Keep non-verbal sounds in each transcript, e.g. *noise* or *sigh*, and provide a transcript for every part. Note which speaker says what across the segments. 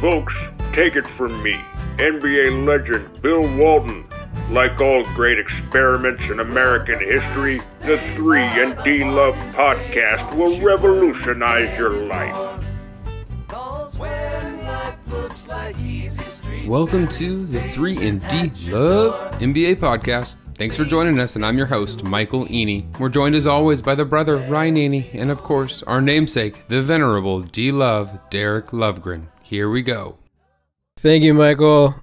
Speaker 1: Folks, take it from me, NBA legend Bill Walton. Like all great experiments in American history, the 3 and D Love podcast will revolutionize your life.
Speaker 2: Welcome to the 3 and D Love NBA podcast. Thanks for joining us, and I'm your host, Michael Eney. We're joined as always by the brother, Ryan Eney, and of course, our namesake, the venerable D Love, Derek Lovegren. Here we go.
Speaker 3: Thank you, Michael.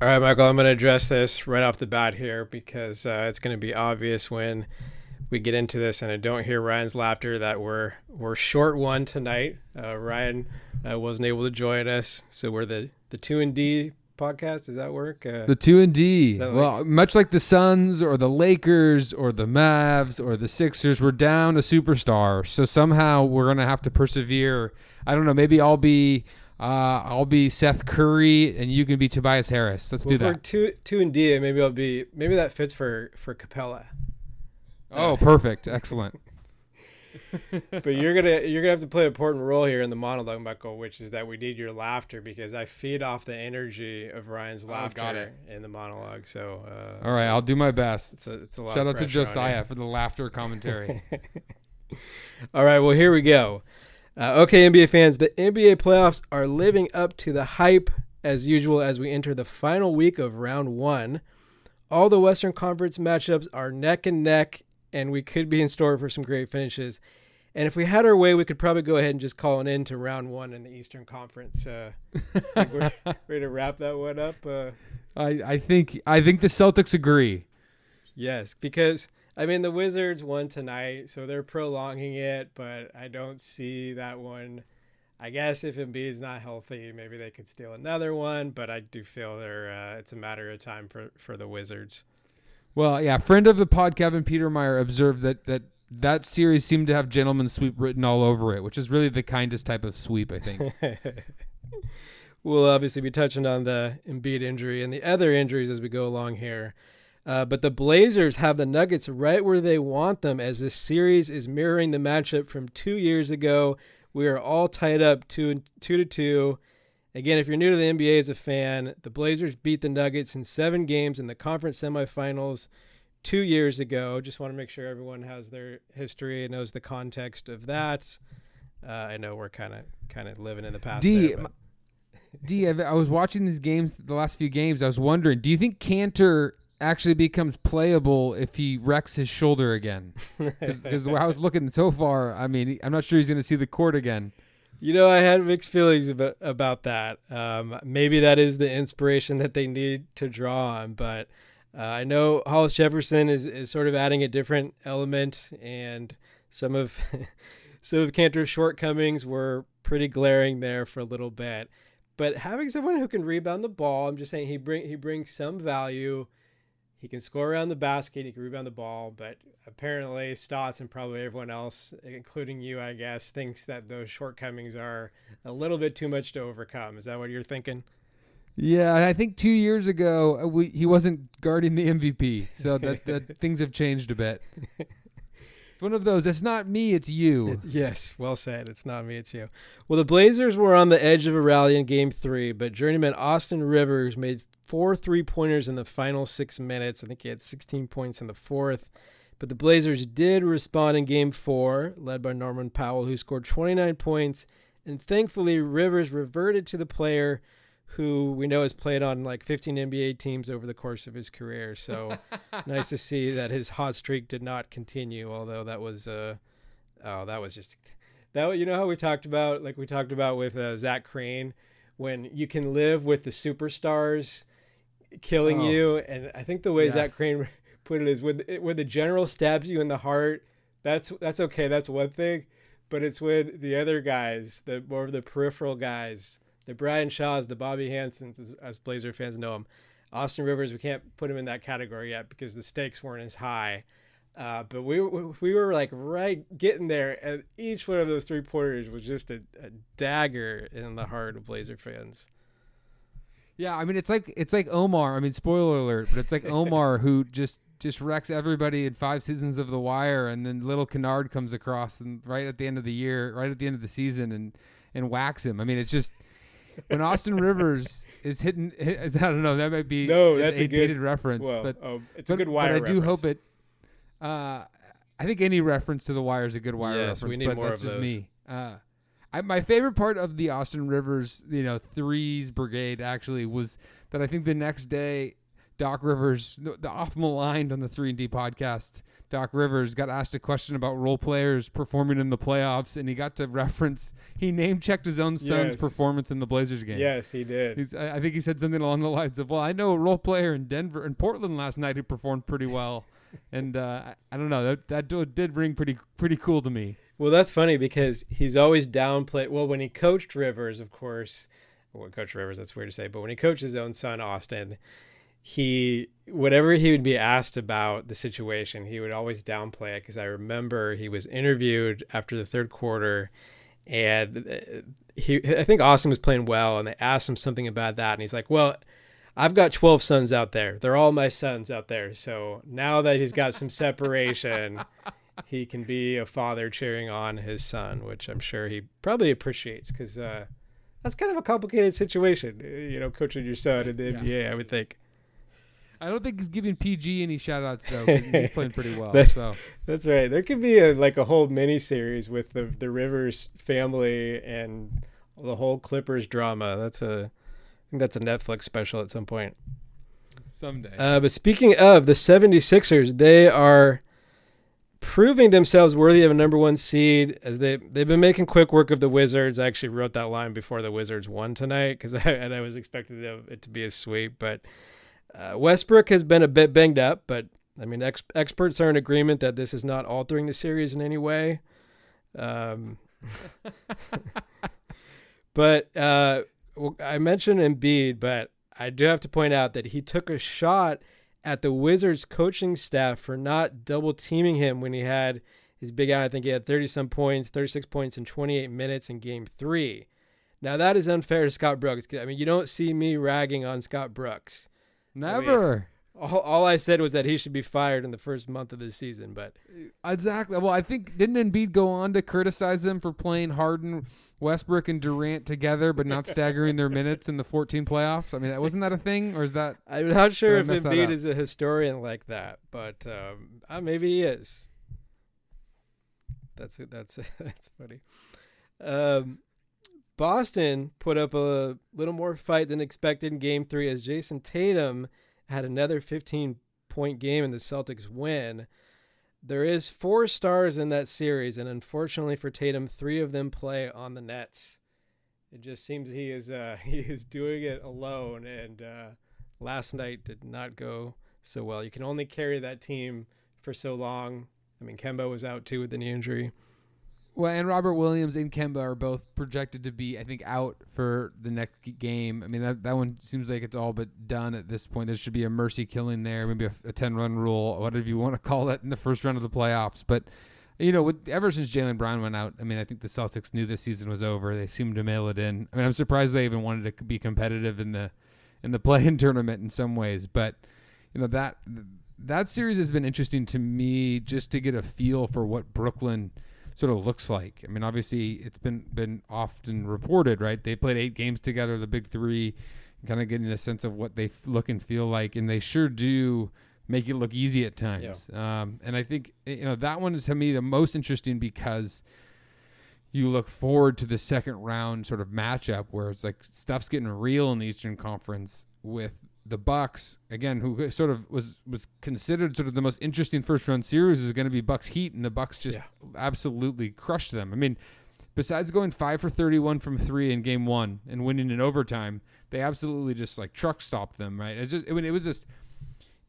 Speaker 3: All right, Michael, I'm going to address this right off the bat here because uh, it's going to be obvious when we get into this and I don't hear Ryan's laughter that we're we're short one tonight. Uh, Ryan uh, wasn't able to join us, so we're the the two and D podcast. Does that work? Uh,
Speaker 2: The 2 and D.
Speaker 3: that
Speaker 2: Well, much like the Suns or the Lakers or the Mavs or the Sixers, we're down a superstar. So somehow we're going to have to persevere. I don't know, maybe I'll be uh, I'll be Seth Curry and you can be Tobias Harris. Let's
Speaker 3: well,
Speaker 2: do
Speaker 3: for
Speaker 2: that.
Speaker 3: two two and D, maybe I'll be maybe that fits for for Capela.
Speaker 2: Oh, perfect. Excellent. *laughs*
Speaker 3: but you're gonna you're gonna have to play an important role here in the monologue, Michael, which is that we need your laughter because I feed off the energy of Ryan's
Speaker 2: Oh,
Speaker 3: laughter in the monologue. So uh,
Speaker 2: All right, I'll do my best.
Speaker 3: it's a, it's a lot.
Speaker 2: Shout out to
Speaker 3: pressure on you.
Speaker 2: Josiah for the laughter commentary. *laughs*
Speaker 3: All right, well here we go. Uh, okay, NBA fans, the NBA playoffs are living up to the hype as usual as we enter the final week of round one. All the Western Conference matchups are neck and neck, and we could be in store for some great finishes. And if we had our way, we could probably go ahead and just call it in to round one in the Eastern Conference. Uh, we're *laughs* *laughs* ready to wrap that one up. Uh,
Speaker 2: I, I think I think the Celtics agree.
Speaker 3: yes, because I mean the Wizards won tonight, so they're prolonging it, but I don't see that one. I guess if Embiid is not healthy, maybe they could steal another one, but I do feel they're uh, it's a matter of time for for the Wizards.
Speaker 2: Well, yeah, friend of the pod, Kevin Petermeyer, observed that that that series seemed to have gentleman sweep written all over it, which is really the kindest type of sweep, I think. *laughs*
Speaker 3: we'll obviously be touching on the Embiid injury and the other injuries as we go along here. Uh, but the Blazers have the Nuggets right where they want them as this series is mirroring the matchup from two years ago. We are all tied up two, two to two. Again, if you're new to the NBA as a fan, the Blazers beat the Nuggets in seven games in the conference semifinals two years ago. Just want to make sure everyone has their history and knows the context of that. Uh, I know we're kind of kind of living in the past.
Speaker 2: D,
Speaker 3: there,
Speaker 2: D, I I was watching these games, the last few games. I was wondering, do you think Kanter actually becomes playable if he wrecks his shoulder again? *laughs* Because the way I was looking so far, I mean, I'm not sure he's going to see the court again.
Speaker 3: You know, I had mixed feelings about about that. Um, maybe that is the inspiration that they need to draw on, but uh, I know Hollis Jefferson is, is sort of adding a different element, and some of *laughs* some of Kanter's shortcomings were pretty glaring there for a little bit. But having someone who can rebound the ball, I'm just saying he bring he brings some value. He can score around the basket. He can rebound the ball, but apparently Stotts and probably everyone else, including you, I guess, thinks that those shortcomings are a little bit too much to overcome. Is that what you're thinking?
Speaker 2: Yeah, I think two years ago uh, we, he wasn't guarding the MVP, so *laughs* that, that things have changed a bit. It's one of those. It's not me, it's you. *laughs*
Speaker 3: It's- yes, well said. It's not me, it's you. Well, the Blazers were on the edge of a rally in game three, but journeyman Austin Rivers made four three pointers in the final six minutes. I think he had 16 points in the fourth. But the Blazers did respond in game four, led by Norman Powell, who scored 29 points. And thankfully, Rivers reverted to the player who we know has played on like 15 NBA teams over the course of his career. So *laughs* nice to see that his hot streak did not continue, although that was uh oh that was just that you know how we talked about like we talked about with uh, Zach Crane when you can live with the superstars killing
Speaker 2: Oh.
Speaker 3: you and I think the way Zach Crane *laughs* put it is when when the general stabs you in the heart that's that's okay that's one thing but it's when the other guys the more of the peripheral guys the Brian Shaws the Bobby Hansens as, as Blazer fans know him Austin Rivers we can't put him in that category yet because the stakes weren't as high uh, but we were- we were like right getting there, and each one of those three pointers was just a, a dagger in the heart of Blazer fans.
Speaker 2: Yeah, I mean it's like it's like Omar. I mean, spoiler alert, but it's like Omar who just just wrecks everybody in five seasons of The Wire, and then little Kenard comes across and right at the end of the year, right at the end of the season, and and whacks him. I mean, it's just when Austin *laughs* Rivers is hitting, Is, I don't know, that might be
Speaker 3: no, that's
Speaker 2: a,
Speaker 3: a good,
Speaker 2: dated reference,
Speaker 3: well,
Speaker 2: but
Speaker 3: oh, it's
Speaker 2: but,
Speaker 3: a good wire.
Speaker 2: But I do hope it. Uh, I think any reference to the wire is a good wire
Speaker 3: yes,
Speaker 2: reference.
Speaker 3: we need
Speaker 2: but
Speaker 3: more
Speaker 2: that's
Speaker 3: of
Speaker 2: just
Speaker 3: those.
Speaker 2: me. Uh, I, my favorite part of the Austin Rivers, you know, threes brigade actually was that I think the next day, Doc Rivers, the, the off maligned on the three and D podcast, Doc Rivers got asked a question about role players performing in the playoffs, and he got to reference. He name checked his own son's
Speaker 3: Yes.
Speaker 2: performance in the Blazers game.
Speaker 3: Yes, he did.
Speaker 2: He's, I I think he said something along the lines of, "Well, I know a role player in Denver and Portland last night who performed pretty well," and uh, I, I don't know that that did ring pretty pretty cool to me.
Speaker 3: Well, that's funny because he's always downplayed. Well, when he coached Rivers, of course, well, Coach Rivers, that's weird to say, but when he coached his own son, Austin, he, whatever he would be asked about the situation, he would always downplay it. Because I remember he was interviewed after the third quarter and uh, he, I think Austin was playing well and they asked him something about that. And he's like, well, I've got 12 sons out there. They're all my sons out there. So now that he's got some separation, he can be a father cheering on his son, which I'm sure he probably appreciates because uh, that's kind of a complicated situation, uh, you know, coaching your son in the
Speaker 2: Yeah.
Speaker 3: NBA, I would think.
Speaker 2: I don't think he's giving PG any shout outs though. *laughs* he's playing pretty well.
Speaker 3: That-
Speaker 2: So
Speaker 3: That's right. There could be a, like a whole mini series with the the Rivers family and the whole Clippers drama. That's a I think that's a Netflix special at some point.
Speaker 2: someday.
Speaker 3: Uh, but speaking of the 76ers, they are proving themselves worthy of a number one seed as they they've been making quick work of the Wizards. I actually wrote that line before the Wizards won tonight because *laughs* I and I was expecting it to be a sweep, but uh, Westbrook has been a bit banged up. But I mean, ex- experts are in agreement that this is not altering the series in any way. Um, *laughs* but uh, I mentioned Embiid, but I do have to point out that he took a shot at the Wizards coaching staff for not double teaming him when he had his big out. I think he had 30 some points, 36 points in 28 minutes in game three. Now, that is unfair to Scott Brooks. I mean, you don't see me ragging on Scott Brooks.
Speaker 2: Never.
Speaker 3: All, all I said was that he should be fired in the first month of the season, but
Speaker 2: Exactly. Well, I think didn't Embiid go on to criticize them for playing Harden, Westbrook, and Durant together, but not staggering their minutes in the 14 playoffs? I mean, wasn't that a thing, or is that? *laughs*
Speaker 3: I'm not sure if Embiid is a historian like that, but um, uh, maybe he is. That's it. That's it. *laughs* that's funny. Um, Boston put up a little more fight than expected in Game Three as Jayson Tatum had another 15 point game and the Celtics win. There is four stars in that series, and unfortunately for Tatum, three of them play on the Nets. It just seems he is uh, *laughs* he is doing it alone, and uh, last night did not go so well. You can only carry that team for so long. I mean, Kemba was out too with the knee injury.
Speaker 2: Well, and Robert Williams and Kemba are both projected to be, I think, out for the next game. I mean, that that one seems like it's all but done at this point. There should be a mercy killing there, maybe a, a ten run rule, whatever you want to *laughs* call it, in the first round of the playoffs. But you know, with ever since Jaylen Brown went out, I mean, I think the Celtics knew this season was over. They seemed to mail it in. I mean, I'm surprised they even wanted to be competitive in the in the *laughs* play-in tournament in some ways, but you know that that series has been interesting to me just to get a feel for what Brooklyn sort of looks like. I mean, obviously, it's been been often reported, right? They played eight games together, the big three, kind of getting a sense of what they f- look and feel like, and they sure do make it look easy at times. Um, and I think you know that one is to me the most interesting because you look forward to the second round sort of matchup where it's like stuff's getting real in the Eastern Conference with the Bucks again, who sort of was was considered sort of the most interesting first round series is going to be Bucks Heat, and the Bucks just
Speaker 3: Yeah.
Speaker 2: absolutely crushed them. I mean, besides going five for thirty one from three in Game One and winning in overtime, they absolutely just like truck stopped them. Right? It's just I mean, it was just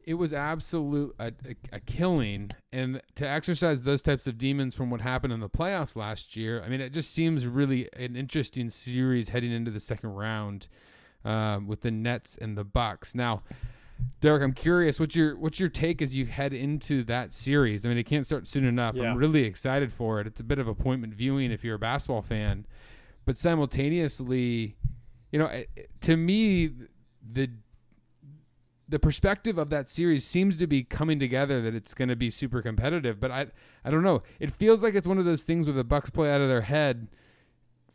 Speaker 2: it was absolute a, a, a killing and to exercise those types of demons from what happened in the playoffs last year i mean it just seems really an interesting series heading into the second round um, with the nets and the bucks. Now derek i'm curious what's your what's your take as you head into that series? I mean it can't start soon enough.
Speaker 3: Yeah.
Speaker 2: i'm really excited for it. It's a bit of appointment viewing if you're a basketball fan. But simultaneously you know it- to me the the perspective of that series seems to be coming together that it's going to be super competitive. But i i don't know. It feels like it's one of those things where the bucks play out of their head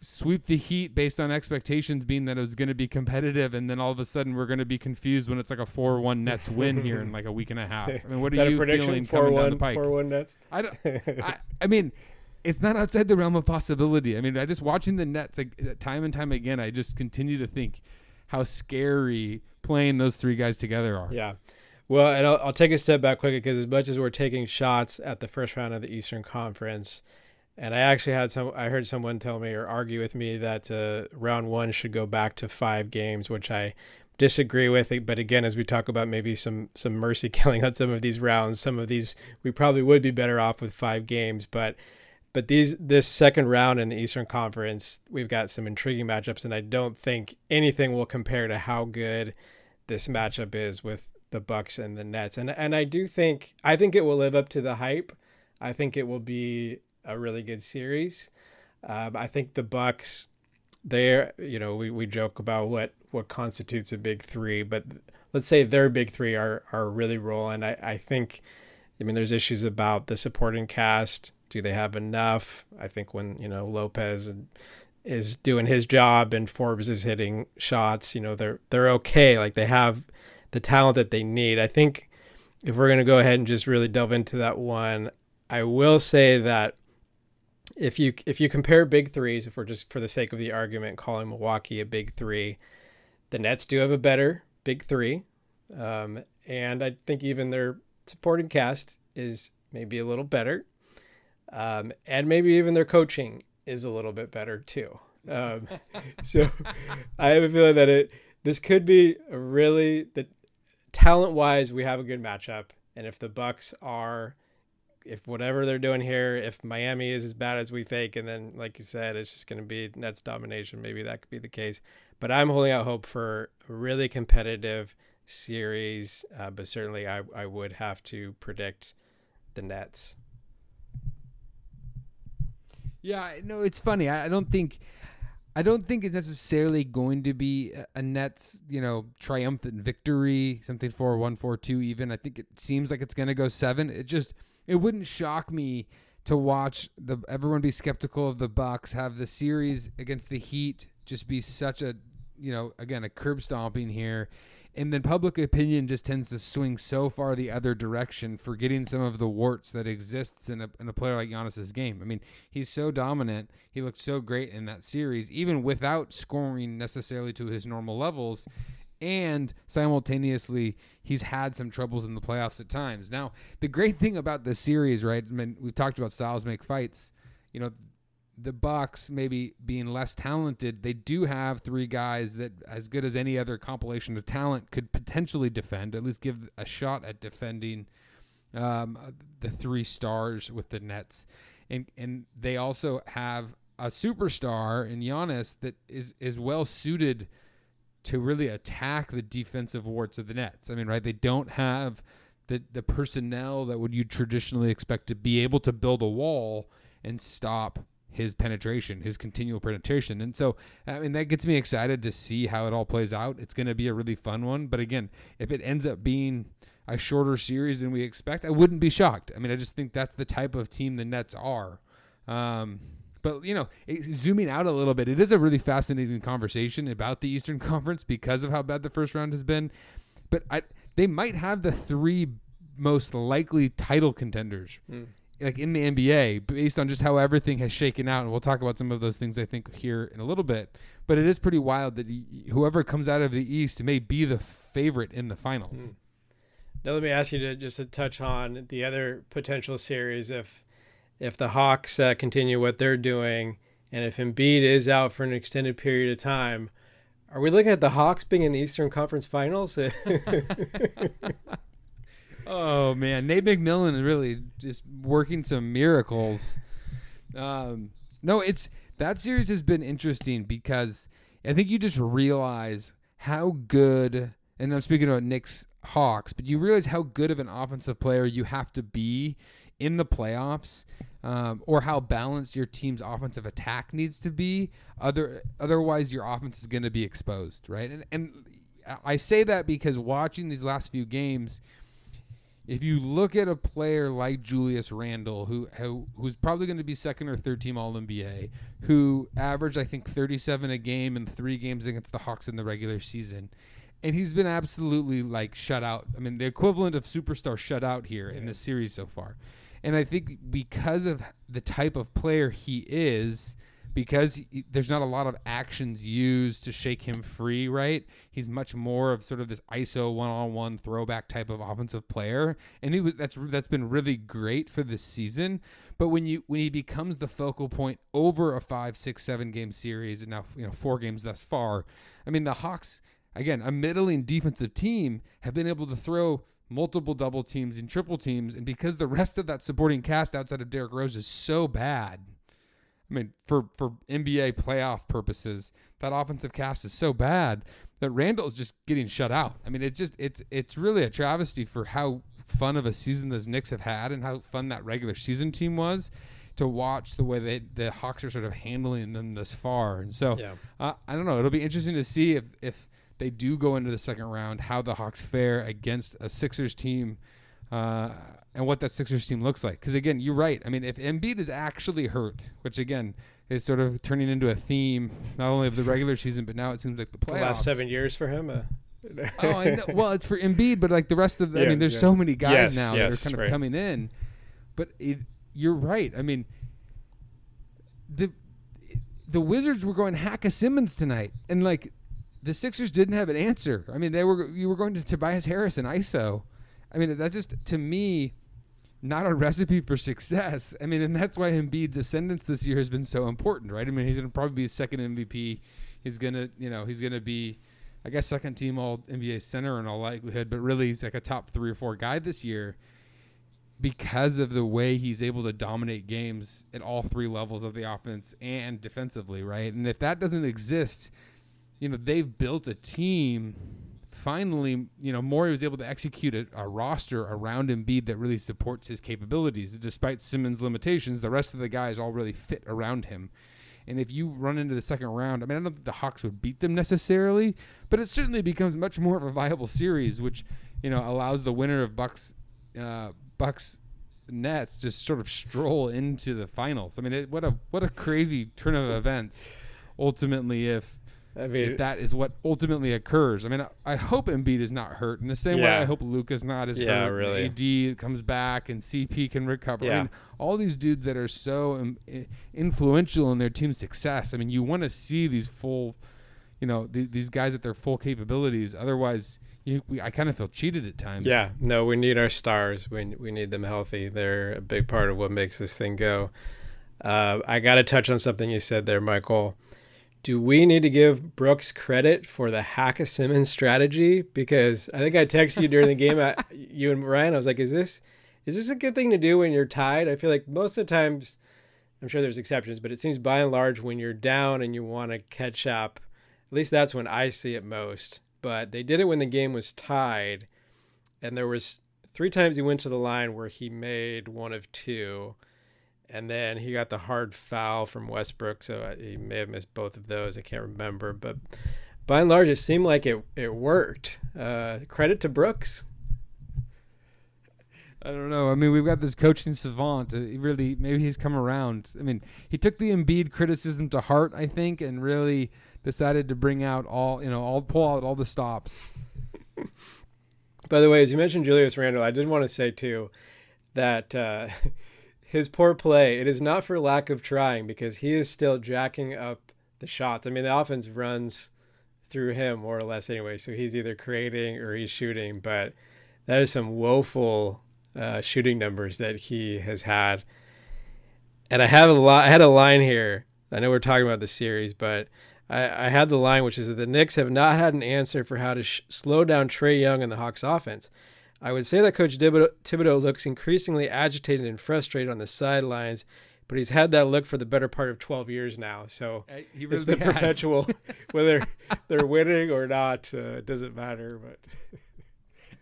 Speaker 2: sweep the Heat based on expectations being that it was going to be competitive, and then all of a sudden we're going to be confused when it's like a four-one Nets win here in like a week and a half. I mean, what are you feeling
Speaker 3: Four
Speaker 2: coming down the pike?
Speaker 3: four one Nets.
Speaker 2: I don't. I, I mean, it's not outside the realm of possibility. I mean, I just watching the Nets like uh, time and time again. I just continue to think how scary playing those three guys together are.
Speaker 3: Yeah. Well, and I'll, I'll take a step back quickly because as much as we're taking shots at the first round of the Eastern Conference, and I actually had some, I heard someone tell me or argue with me that uh, round one should go back to five games, which I disagree with. But again, as we talk about maybe some some mercy *laughs* killing on some of these rounds, some of these we probably would be better off with five games, but. But these this second round in the Eastern Conference, we've got some intriguing matchups, and I don't think anything will compare to how good this matchup is with the Bucks and the Nets. And and I do think I think it will live up to the hype. I think it will be a really good series. Um, I think the Bucks, they're you know we, we joke about what what constitutes a big three, but let's say their big three are are really rolling. I I think. I mean, there's issues about the supporting cast. Do they have enough? I think when you know Lopez is doing his job and Forbes is hitting shots, you know they're they're okay. Like they have the talent that they need. I think if we're gonna go ahead and just really delve into that one, I will say that if you if you compare big threes, if we're just for the sake of the argument calling Milwaukee a big three, the Nets do have a better big three, um, and I think even their supporting cast is maybe a little better, um, and maybe even their coaching is a little bit better too. Um, *laughs* so I have a feeling that it this could be a really the talent wise we have a good matchup, and if the Bucks are if whatever they're doing here, if Miami is as bad as we think, and then like you said, it's just going to be Nets domination, maybe that could be the case. But I'm holding out hope for a really competitive series, uh, but certainly I, I would have to predict the Nets.
Speaker 2: Yeah, no, it's funny. I, don't think, I don't think it's necessarily going to be a, Nets, you know, triumphant victory, something four one four two even. I think it seems like it's going to go seven. It just, it wouldn't shock me to watch the everyone be skeptical of the Bucks have the series against the Heat just be such a, you know, again a curb stomping here and then public opinion just tends to swing so far the other direction, forgetting some of the warts that exists in a, in a player like Giannis's game. I mean, he's so dominant. He looked so great in that series, even without scoring necessarily to his normal levels. And simultaneously, he's had some troubles in the playoffs at times. Now, the great thing about this series, right? I mean, we've talked about styles make fights. You know, the Bucks maybe being less talented, they do have three guys that, as good as any other compilation of talent, could potentially defend, at least give a shot at defending um, the three stars with the Nets, and and they also have a superstar in Giannis that is is well suited to really attack the defensive warts of the Nets. I mean, right? They don't have the the personnel that would you traditionally expect to be able to build a wall and stop his penetration, his continual penetration. And so, I mean, that gets me excited to see how it all plays out. It's going to be a really fun one. But again, if it ends up being a shorter series than we expect, I wouldn't be shocked. I mean, I just think that's the type of team the Nets are. Um, but you know, it, zooming out a little bit, it is a really fascinating conversation about the Eastern *laughs* Conference because of how bad the first round has been. But I, they might have the three most likely title contenders.
Speaker 3: Mm
Speaker 2: like in the NBA based on just how everything has shaken out and we'll talk about some of those things I think here in a little bit but it is pretty wild that whoever comes out of the east may be the favorite in the finals.
Speaker 3: Mm. Now let me ask you to just to touch on the other potential series if if the Hawks uh, continue what they're doing and if Embiid is out for an extended period of time are we looking at the Hawks being in the Eastern Conference Finals? *laughs*
Speaker 2: Oh man, Nate McMillan is really just working some miracles. Um, no, it's that series has been interesting because I think you just realize how good, and I'm speaking about Knicks Hawks, but you realize how good of an offensive player you have to be in the playoffs, um, or how balanced your team's offensive attack needs to be. Other otherwise, your offense is going to be exposed, right? And and I say that because watching these last few games if you look at a player like Julius Randle, who, who who's probably going to be second or third team All NBA, who averaged I think 37 a game in three games against the Hawks in the regular season, and he's been absolutely like shut out. I mean, the equivalent of superstar shut out here in this series so far. And I think because of the type of player he is, because he, there's not a lot of actions used to shake him free, right? He's much more of sort of this ISO one-on-one throwback type of offensive player, and he was that's that's been really great for this season. But when you when he becomes the focal point over a five, six, seven game series, and now you know four games thus far, I mean the Hawks again a middling defensive team have been able to throw multiple double teams and triple teams, and because the rest of that supporting cast outside of Derrick Rose is so bad I mean, for for NBA playoff purposes, that offensive cast is so bad that Randle is just getting shut out. I mean, it's just it's it's really a travesty for how fun of a season those Knicks have had and how fun that regular season team was to watch the way they the Hawks are sort of handling them this far. And so
Speaker 3: Yeah.
Speaker 2: uh, I don't know. It'll be interesting to see if if they do go into the second round, how the Hawks fare against a Sixers team. Uh, and what that Sixers team looks like. Because again, you're right. I mean, if Embiid is actually hurt, which again is sort of turning into a theme not only of the regular season, but now it seems like the
Speaker 3: The
Speaker 2: playoffs.
Speaker 3: last seven years for him. Uh,
Speaker 2: oh, I know. Well, it's for Embiid, but like the rest of, the, I mean, there's
Speaker 3: yes.
Speaker 2: so many guys
Speaker 3: Yes,
Speaker 2: now
Speaker 3: yes,
Speaker 2: that are kind of
Speaker 3: right.
Speaker 2: coming in. But it, you're right. I mean, the the Wizards were going Hacka Simmons tonight, and like the Sixers didn't have an answer. I mean, they were you were going to Tobias Harris and ISO. I mean, that's just to me not a recipe for success. I mean, and that's why Embiid's ascendance this year has been so important, right? I mean, he's going to probably be second MVP. He's going to, you know, he's going to be, I guess, second team All NBA center in all likelihood, but really he's like a top three or four guy this year because of the way he's able to dominate games at all three levels of the offense and defensively, right? And if that doesn't exist, you know, they've built a team. Finally, you know, Morey was able to execute a, a roster around Embiid that really supports his capabilities. Despite Simmons' limitations, the rest of the guys all really fit around him. And if you run into the second round, I mean, I don't think the Hawks would beat them necessarily, but it certainly becomes much more of a viable series, which you know allows the winner of Bucks, uh, Bucks, Nets just sort of stroll into the finals. I mean, it, what a what a crazy turn of events. Ultimately, if
Speaker 3: I mean,
Speaker 2: if that is what ultimately occurs. I mean, I, I hope Embiid is not hurt in the same way I hope Luka's not as
Speaker 3: Yeah,
Speaker 2: hurt.
Speaker 3: really.
Speaker 2: AD comes back and CP can recover. I mean, all these dudes that are so um, influential in their team's success. I mean, you want to see these full, you know, th- these guys at their full capabilities. Otherwise, you, we, I kind of feel cheated at times.
Speaker 3: Yeah, no, we need our stars. We we need them healthy. They're a big part of what makes this thing go. Uh, I got to touch on something you said there, Michael. Do we need to give Brooks credit for the hack a Simmons strategy? Because I think I texted you during the game, *laughs* you and Ryan. I was like, "Is this is this a good thing to do when you're tied?" I feel like most of the times, I'm sure there's exceptions, but it seems by and large when you're down and you want to catch up, at least that's when I see it most. But they did it when the game was tied and there was three times he went to the line where he made one of two and then he got the hard foul from Westbrook so he may have missed both of those I can't remember but by and large it seemed like it it worked uh, credit to Brooks
Speaker 2: I don't know. I mean, we've got this coaching savant. Uh, he really, maybe he's come around. I mean, he took the Embiid criticism to heart, I think, and really decided to bring out all, you know, all pull out all the stops.
Speaker 3: by the way as you mentioned Julius Randle I did want to say too that uh, *laughs* his poor play it is not for lack of trying because he is still jacking up the shots. I mean the offense runs through him more or less anyway so he's either creating or he's shooting but that is some woeful uh, shooting numbers that he has had. And I have a lot I had a line here. I know we're talking about the series but I, I had the line which is that the Knicks have not had an answer for how to sh- slow down Trae Young and the Hawks offense I would say that Coach Thibodeau, Thibodeau looks increasingly agitated and frustrated on the sidelines, but he's had that look for the better part of 12 years now. So
Speaker 2: He
Speaker 3: it's the perpetual, *laughs* whether they're winning or not, uh, it doesn't matter. But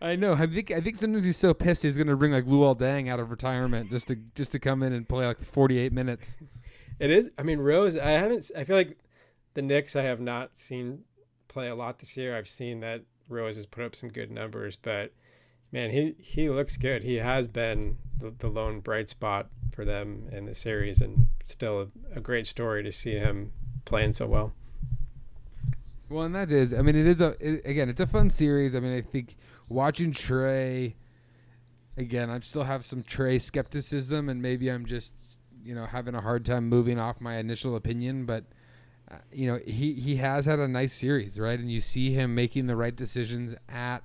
Speaker 3: *laughs*
Speaker 2: I know. I think. I think sometimes he's so pissed he's gonna bring like Luol Deng out of retirement just to just to come in and play like 48 minutes.
Speaker 3: it is. I mean, Rose. I haven't. I feel like the Knicks. I have not seen play a lot this year. I've seen that Rose has put up some good numbers, but man, he he looks good. He has been the, the lone bright spot for them in the series, and still a, a great story to see him playing so well.
Speaker 2: Well, and that is, I mean, it is a it, again, it's a fun series. I mean, I think watching Trae again, I still have some Trae skepticism, and maybe I'm just you know having a hard time moving off my initial opinion, but. Uh, you know he he has had a nice series, right? And you see him making the right decisions at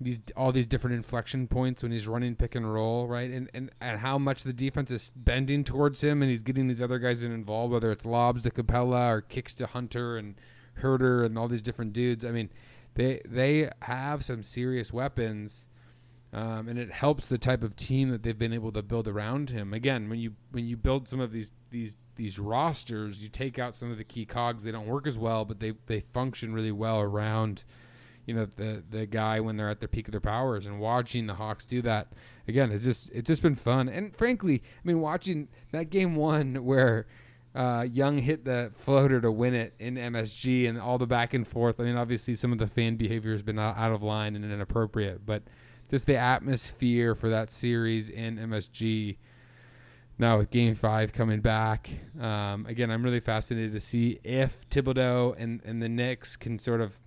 Speaker 2: these all these different inflection points when he's running pick and roll, right? And and and how much the defense is bending towards him, and he's getting these other guys involved, whether it's lobs to Capela or kicks to Hunter and Huerter and all these different dudes. I mean, they they have some serious weapons. Um, and it helps the type of team that they've been able to build around him. Again, when you when you build some of these these these rosters, you take out some of the key cogs. They don't work as well, but they they function really well around you know the the guy when they're at the peak of their powers and watching the Hawks do that again it's just it's just been fun. And frankly I mean watching that game one where uh, Young hit the floater to win it in MSG and all the back and forth I mean obviously some of the fan behavior has been out of line and inappropriate but just the atmosphere for that series in MSG now with game five coming back um, again i'm really fascinated to see if thibodeau and, and the knicks can sort of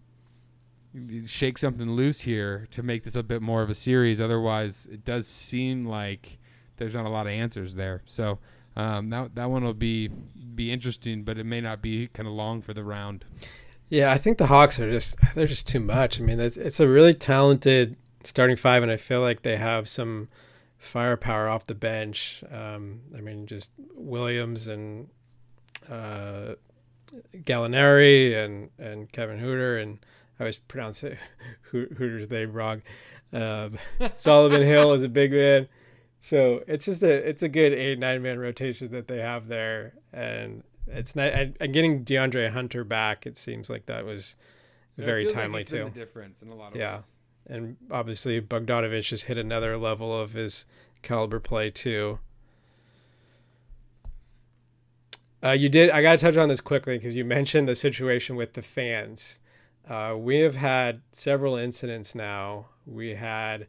Speaker 2: shake something loose here to make this a bit more of a series. Otherwise, it does seem like there's not a lot of answers there. So um, that that one will be be interesting, but it may not be kind of long for the round.
Speaker 3: Yeah, I think the Hawks are just they're just too much. I mean, it's it's a really talented starting five, and I feel like they have some firepower off the bench. Um, I mean, just Williams and uh, Gallinari and and Kevin Huerter and I always pronounce it Huerter's name wrong. Um, *laughs* Solomon Hill is a big man, so it's just a it's a good eight nine man rotation that they have there, and it's not. And, and getting DeAndre Hunter back, it seems like that was very timely
Speaker 2: like
Speaker 3: too.
Speaker 2: difference in a lot of
Speaker 3: yeah,
Speaker 2: ways.
Speaker 3: and obviously Bogdanovic just hit another level of his caliber play too. Uh, you did. I got to touch on this quickly because you *laughs* mentioned the situation with the fans. Uh, we have had several incidents now. We had,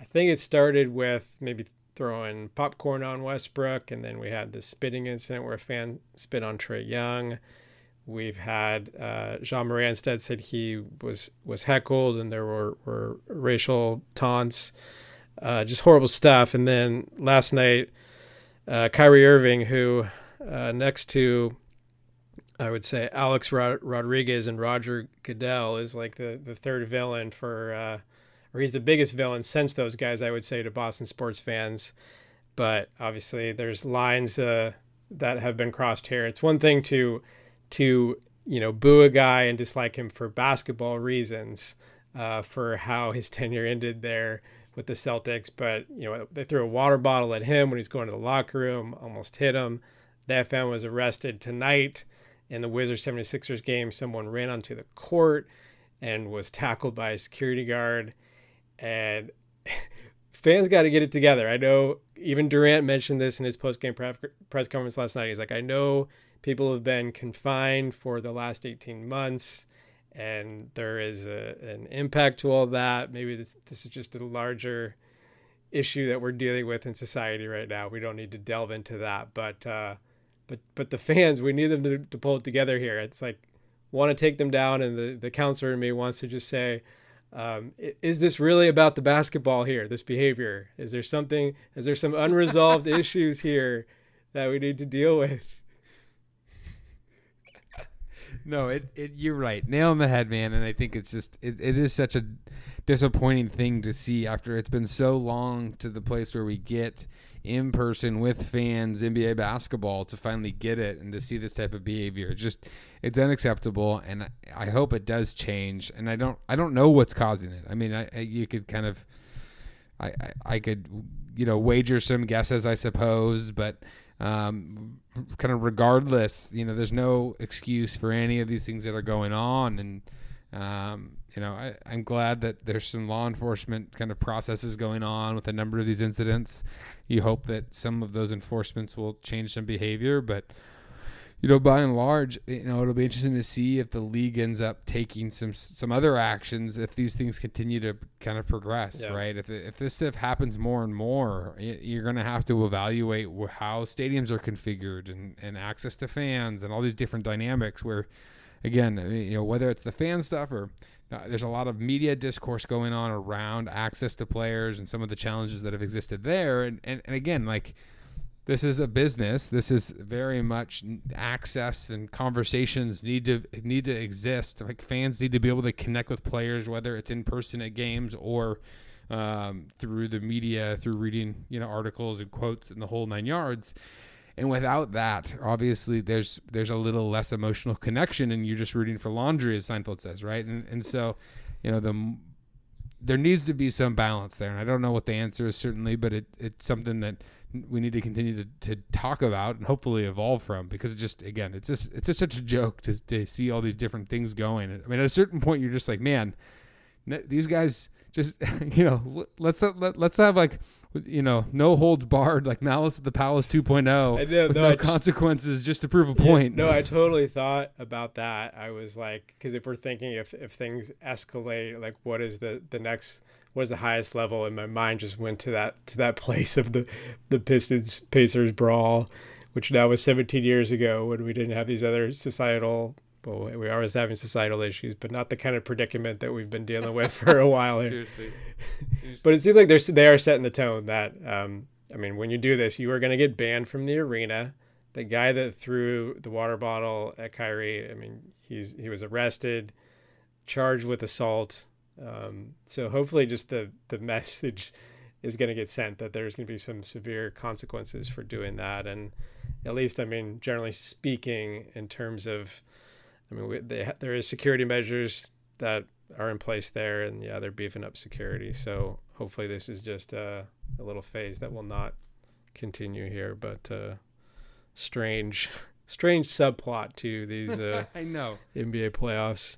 Speaker 3: I think it started with maybe throwing popcorn on Westbrook, and then we had the spitting incident where a fan spit on Trae Young. We've had uh, Ja Morant said he was was heckled, and there were, were racial taunts, uh, just horrible stuff. And then last night, uh, Kyrie Irving, who uh, next to I would say Alex Rod- Rodriguez and Roger Goodell is like the, the third villain for, uh, or he's the biggest villain since those guys, I would say, to Boston sports fans. But obviously, there's lines uh, that have been crossed here. It's one thing to, to you know, boo a guy and dislike him for basketball reasons, uh, for how his tenure ended there with the Celtics. But you know, they threw a water bottle at him when he's going to the locker room, almost hit him. That fan was arrested tonight in the Wizards 76ers game, someone ran onto the court and was tackled by a security guard. And *laughs* fans got to get it together. I know even Durant mentioned this in his post game press conference last night. He's like, I know people have been confined for the last 18 months and there is a, an impact to all that. Maybe this, this is just a larger issue that we're dealing with in society right now. We don't need to delve into that. But, uh, but but the fans, we need them to, to pull it together here. It's like want to take them down, and the the counselor in me wants to just say, um, is this really about the basketball here? This behavior? Is there something? Is there some unresolved *laughs* issues here that we need to deal with?
Speaker 2: no, it, it you're right. Nail on the head, man. And I think it's just it, it is such a disappointing thing to see after it's been so long to the place where we get in person with fans NBA basketball to finally get it and to see this type of behavior. just it's unacceptable, and I hope it does change. And I don't I don't know what's causing it. I mean, I, I you could kind of I, I, I could you know wager some guesses, I suppose, but. Um, kind of regardless, you know, there's no excuse for any of these things that are going on, and um, you know, I, I'm glad that there's some law enforcement kind of processes going on with a number of these incidents. You hope that some of those enforcements will change some behavior, but you know, by and large, you know, it'll be interesting to see if the league ends up taking some some other actions if these things continue to kind of progress,
Speaker 3: Yeah.
Speaker 2: right? If if this stuff happens more and more, you're going to have to evaluate how stadiums are configured and and access to fans and all these different dynamics. Where, again, you know, whether it's the fan stuff or uh, there's a lot of media discourse going on around access to players and some of the challenges that have existed there, and and, and again, like this is a business. This is very much access and conversations need to need to exist. Like fans need to be able to connect with players, whether it's in person at games or um, through the media, through reading you know articles and quotes and the whole nine yards. And without that, obviously, there's there's a little less emotional connection, and you're just rooting for laundry, as Seinfeld says, right? And and so, you know, the there needs to be some balance there, and I don't know what the answer is certainly, but it it's something that we need to continue to, to talk about and hopefully evolve from because just again it's just it's just such a joke to, to see all these different things going i mean at a certain point you're just like man these guys just *laughs* you know let's uh, let, let's have like you know no holds barred like malice at the palace 2.0
Speaker 3: I know,
Speaker 2: with
Speaker 3: no,
Speaker 2: no
Speaker 3: t-
Speaker 2: consequences just to prove a
Speaker 3: Yeah,
Speaker 2: point
Speaker 3: no, I *laughs* totally thought about that. I was like, because if we're thinking if if things escalate, like what is the the next, what is the highest level? And my mind just went to that to that *laughs* place of the the Pistons Pacers brawl, which now was 17 years ago when we didn't have these other societal. Well, we are always having societal issues, but not the kind of predicament that we've been dealing with for a while here.
Speaker 2: seriously *laughs*
Speaker 3: But it seems like they're they are setting the tone that um, I mean, when you do this, you are going to get banned from the arena. The guy that threw the water bottle at Kyrie, I mean, he's he was arrested, charged with assault. Um, so hopefully, just the the message is going to get sent that there's going to be some severe consequences for doing that, and at least, I mean, generally speaking, in terms of, I mean, we, they, there is security measures that are in place there, and yeah, they're beefing up security. So hopefully, this is just a, a little phase that will not continue here. But uh, strange, *laughs* strange subplot to these uh, *laughs*
Speaker 2: i know
Speaker 3: NBA playoffs.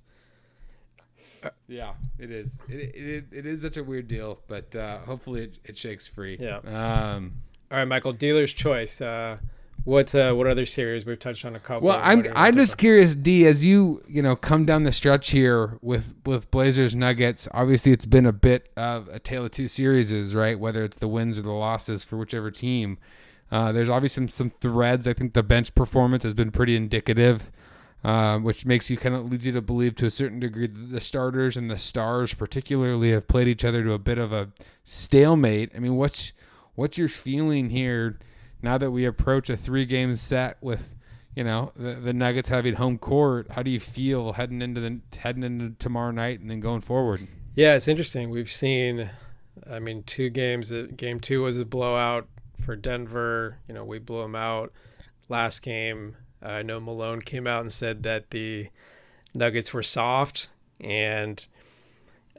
Speaker 2: yeah it is it, it, it is such a weird deal but uh hopefully it, it shakes free
Speaker 3: Yeah.
Speaker 2: um
Speaker 3: All right, Michael, dealer's choice. What uh, what other series we've touched on a couple?
Speaker 2: Well, I'm I'm just curious, D, as you you know come down the stretch here with with Blazers Nuggets. Obviously, it's been a bit of a tale of two series, right? Whether it's the wins or the losses for whichever team. Uh, there's obviously some, some threads. I think the bench performance has been pretty indicative, uh, which makes you kind of leads you to believe to a certain degree that the starters and the stars, particularly, have played each other to a bit of a stalemate. I mean, what's what's your feeling here now that we approach a three game set with you know the, the Nuggets having home court? How do you feel heading into the heading into tomorrow night and then going forward?
Speaker 3: Yeah, it's interesting. We've seen, I mean, two games. Game two was a blowout for Denver. You know, we blew them out. Last game, uh, I know Malone came out and said that the Nuggets were soft, and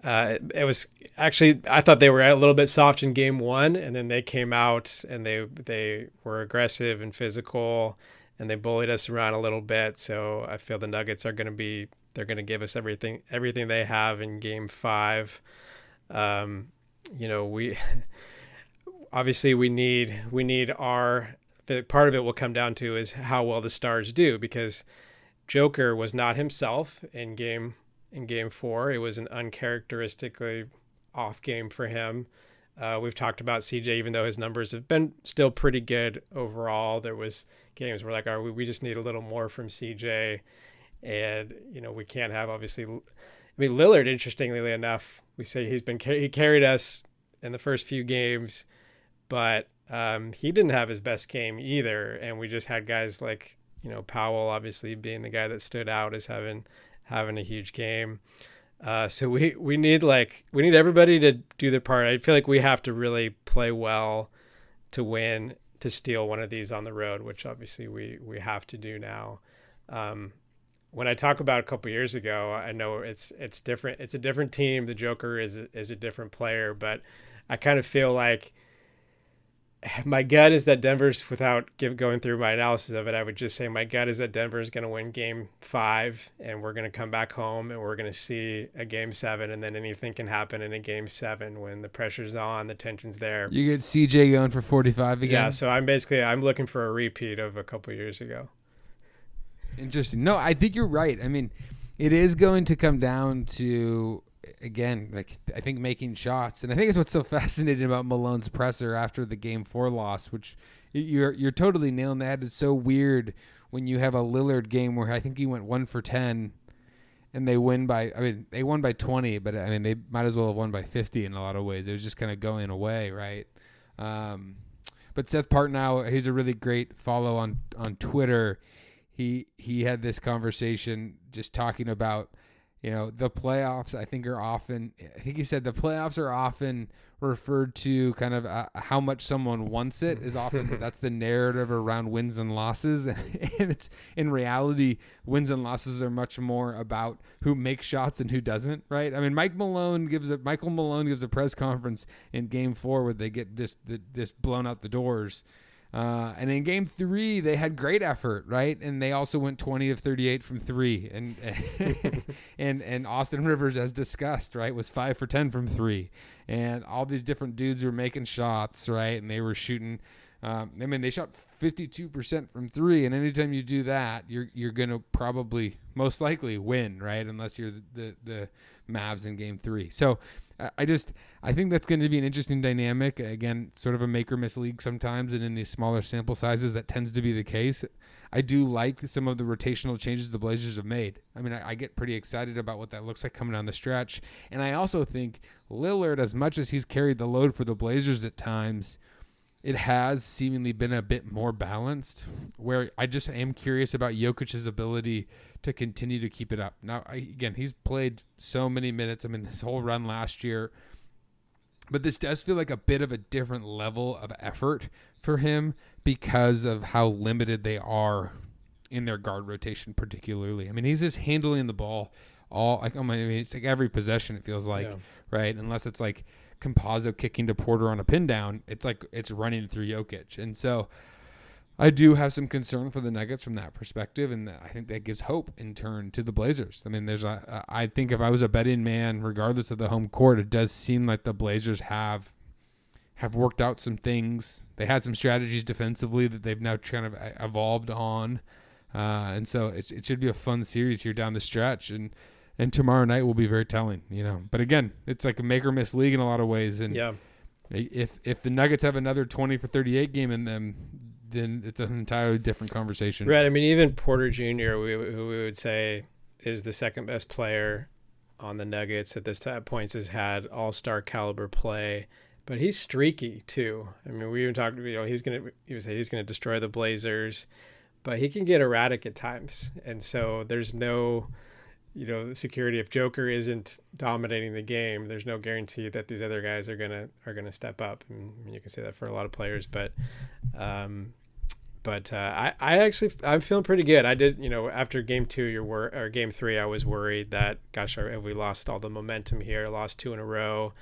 Speaker 3: uh, it, was actually I thought they were a little bit soft in game one, and then they came out and they they were aggressive and physical, and they bullied us around a little bit. So I feel the Nuggets are going to be they're going to give us everything everything they have in game five. Um, you know we *laughs* obviously we need we need our part of it will come down to is how well the stars do because Joker was not himself in game in game four. It was an uncharacteristically off game for him. Uh, we've talked about CJ, even though his numbers have been still pretty good overall. There was games where like, are we, we just need a little more from CJ, and you know we can't have obviously. I mean Lillard, interestingly enough, we say he's been he carried us in the first few games, but um, he didn't have his best game either, and we just had guys like you know Powell, obviously being the guy that stood out as having having a huge game. Uh, so we we need like we need everybody to do their part. I feel like we have to really play well to win to steal one of these on the road, which obviously we we have to do now. Um, when I talk about a couple years ago, I know it's it's different. It's a different team. The Joker is is a different player, but I kind of feel like my gut is that Denver's without give, going through my analysis of it, I would just say my gut is that Denver is going to win game five and we're going to come back home and we're going to see a game seven and then anything can happen in a game seven when the pressure's on, the tension's there.
Speaker 2: You get CJ going for 45 again.
Speaker 3: Yeah. So I'm basically, I'm looking for a repeat of a couple years ago.
Speaker 2: Interesting. No, I think you're right. I mean, it is going to come down to again, like I think making shots, and I think it's what's so *laughs* fascinating about Malone's presser after the game four loss, which you're you're totally nailing that. It's so weird when you have a Lillard game where I think he went one for ten, and they win by I mean they won by twenty, but I mean they might as well have won by fifty in a lot of ways. It was just kind of going away, right? Um, but Seth Partnow, he's a really great follow on on Twitter. He he had this conversation just talking about you know the playoffs i think are often i think he said the playoffs are often referred to kind of uh, how much someone wants it is often *laughs* that's the narrative around wins and losses. *laughs* And it's in reality wins and losses are much more about who makes shots and who doesn't right? I mean mike malone gives a michael malone gives a press conference in game four where they get just this blown out the doors uh, and in game three, they had great effort, right? And they also went 20 of 38 from three. And *laughs* and and Austin Rivers, as discussed, right, was five for 10 from three. And all these different dudes were making shots, right? And they were shooting. Um, I mean, they shot 52% from three, and anytime you do that, you're you're gonna probably most likely win, right? Unless you're the the, the Mavs in Game Three. So I just I think that's going to be an interesting dynamic. Again, sort of a make or miss league sometimes, and in these smaller sample sizes, that tends to be the case. I do like some of the rotational changes the Blazers have made. I mean, I, I get pretty excited about what that looks like coming down the stretch, and I also think Lillard, as much as he's carried the load for the Blazers at times, it has seemingly been a bit more balanced. Where I just am curious about Jokic's ability to continue to keep it up. Now, I, again, he's played so many minutes. I mean, this whole run last year, but this does feel like a bit of a different level of effort for him because of how limited they are in their guard rotation, particularly. I mean, he's just handling the ball all like I mean, it's like every possession. It feels like yeah. right, unless it's like Campazzo kicking to Porter on a pin down. It's like it's running through Jokic, and so I do have some concern for the Nuggets from that perspective, and I think that gives hope in turn to the Blazers. I mean, there's a, I think if I was a betting man, regardless of the home court, it does seem like the Blazers have have worked out some things. They had some strategies defensively that they've now kind of uh, evolved on, uh, and so it should be a fun series here down the stretch. And and tomorrow night will be very telling, you know. But again, it's like a make or miss league in a lot of ways, and
Speaker 3: yeah.
Speaker 2: If if the Nuggets have another twenty for thirty eight game in them, then it's an entirely different conversation.
Speaker 3: Right. I mean, even Porter Jr., we, who we would say is the second best player on the Nuggets at this time points, has had all star caliber play, but he's streaky too. I mean, we even talked. You know, he's gonna he was he's gonna destroy the Blazers, but he can get erratic at times, and so there's no. You know, the security. If Joker isn't dominating the game, there's no guarantee that these other guys are gonna are gonna step up. And you can say that for a lot of players, but um, but uh, I, I actually I'm feeling pretty good. I did, you know, after game two, you're wor- or game three, I was worried that gosh, have we lost all the momentum here? Lost two in a row.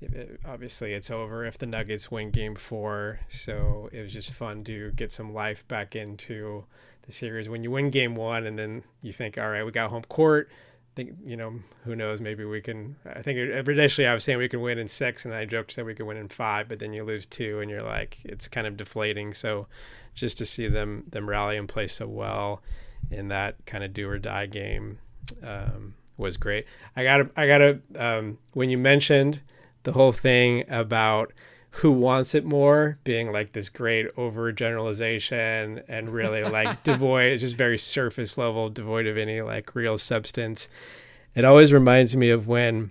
Speaker 3: It, obviously, it's over if the Nuggets win game four. So it was just fun to get some life back into the series. When you win game one, and then you think, all right, we got home court think you know who knows maybe we can i think initially i was saying we can win in six and i joked that we could win in five but then you lose two and you're like it's kind of deflating so just to see them them rally and play so well in that kind of do or die game um, was great i gotta i gotta um, when you mentioned the whole thing about who wants it more being like this great overgeneralization and really like *laughs* devoid just very surface level devoid of any like real substance. It always reminds me of when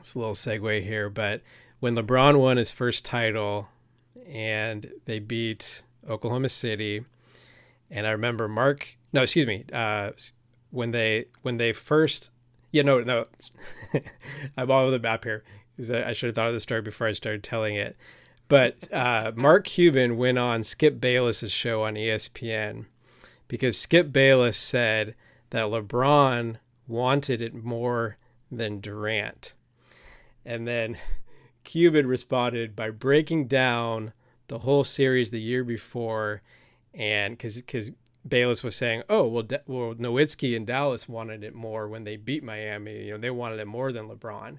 Speaker 3: it's a little segue here but when lebron won his first title and they beat oklahoma city and i remember mark no excuse me uh, when they when they first yeah no no *laughs* i'm all over the map here I should have thought of the story before I started telling it. But uh, Mark Cuban went on Skip Bayless's show on ESPN because Skip Bayless said that LeBron wanted it more than Durant. And then *laughs* Cuban responded by breaking down the whole series the year before. And because because Bayless was saying, oh, well, De- well, Nowitzki and Dallas wanted it more when they beat Miami. You know, they wanted it more than LeBron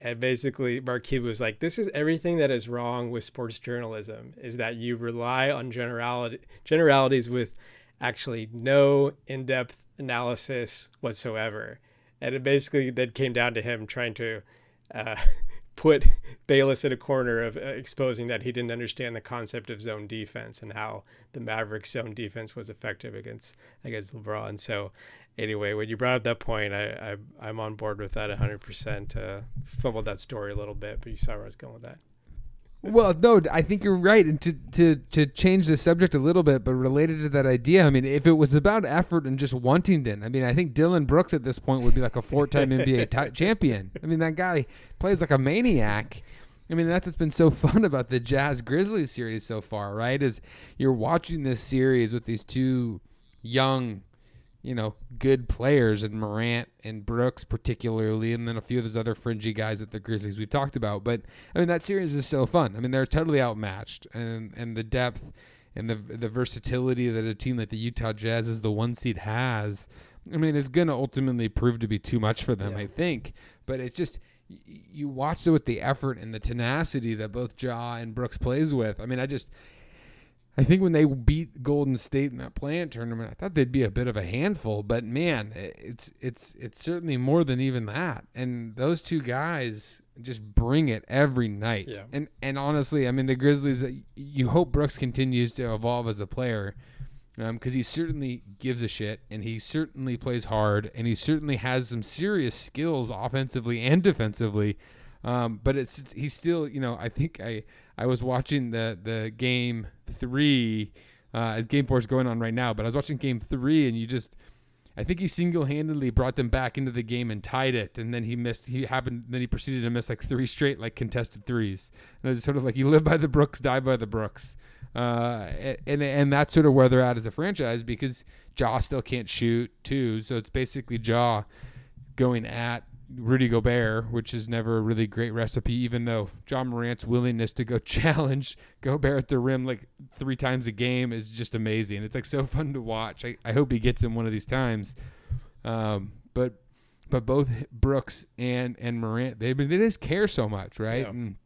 Speaker 3: and basically Mark was like, "This is everything that is wrong with sports journalism: is that you rely on generality generalities with actually no in-depth analysis whatsoever, and it basically then came down to him trying to. Uh, put *laughs* Bayless in a corner of uh, exposing that he didn't understand the concept of zone defense and how the Mavericks zone defense was effective against against LeBron. So anyway, when you brought up that point, I, I am on board with that 100%. Uh, fumbled that story a little bit, but you saw where I was going with that.
Speaker 2: Well, no, I think you're right. And to, to, to change the subject a little bit, but related to that idea, I mean, if it was about effort and just wanting to, I mean, I think Dillon Brooks at this point would be like a four time *laughs* NBA t- champion. I mean, that guy plays like a maniac. I mean, that's what's been so *laughs* fun about the Jazz Grizzlies series so far, right? Is you're watching this series with these two young you know, good players and Morant and Brooks particularly, and then a few of those other fringy guys at the Grizzlies we've talked about. But I mean, that series is so fun. I mean, they're totally outmatched, and and the depth and the the versatility that a team like the Utah Jazz is the one seed has. I mean, it's going to ultimately prove to be too much for them, yeah. I think. But it's just you watch it with the effort and the tenacity that both Ja and Brooks plays with. I mean, I just I think when they beat Golden State in that play-in tournament, I thought they'd be a bit of a handful, but man, it's it's it's certainly more than even that. And those two guys just bring it every night.
Speaker 3: Yeah.
Speaker 2: And and honestly, I mean, the Grizzlies. Uh, you hope Brooks continues to evolve as a player, because um, he certainly gives a shit, and he certainly plays hard, and he certainly has some serious skills offensively and defensively. Um, but it's, it's he's still, you know, I think I I was watching the the game three. Uh, as game four is going on right now, but I was watching game three, and you just, I think he single-handedly brought them back into the game and tied it, and then he missed. He happened, then he proceeded to miss like three straight like contested threes, and it was sort of like you live by the Brooks, die by the Brooks, uh, and and that's sort of where they're at as a franchise because Ja still can't shoot too, so it's basically Ja going at Rudy Gobert, which is never a really great recipe, even though Ja Morant's willingness to go *laughs* challenge Gobert at the rim like three times a game is just amazing. It's like so fun to watch. I, I hope he gets him one of these times. Um, but but both Brooks and and Morant, they they just care so much, right? Yeah. And,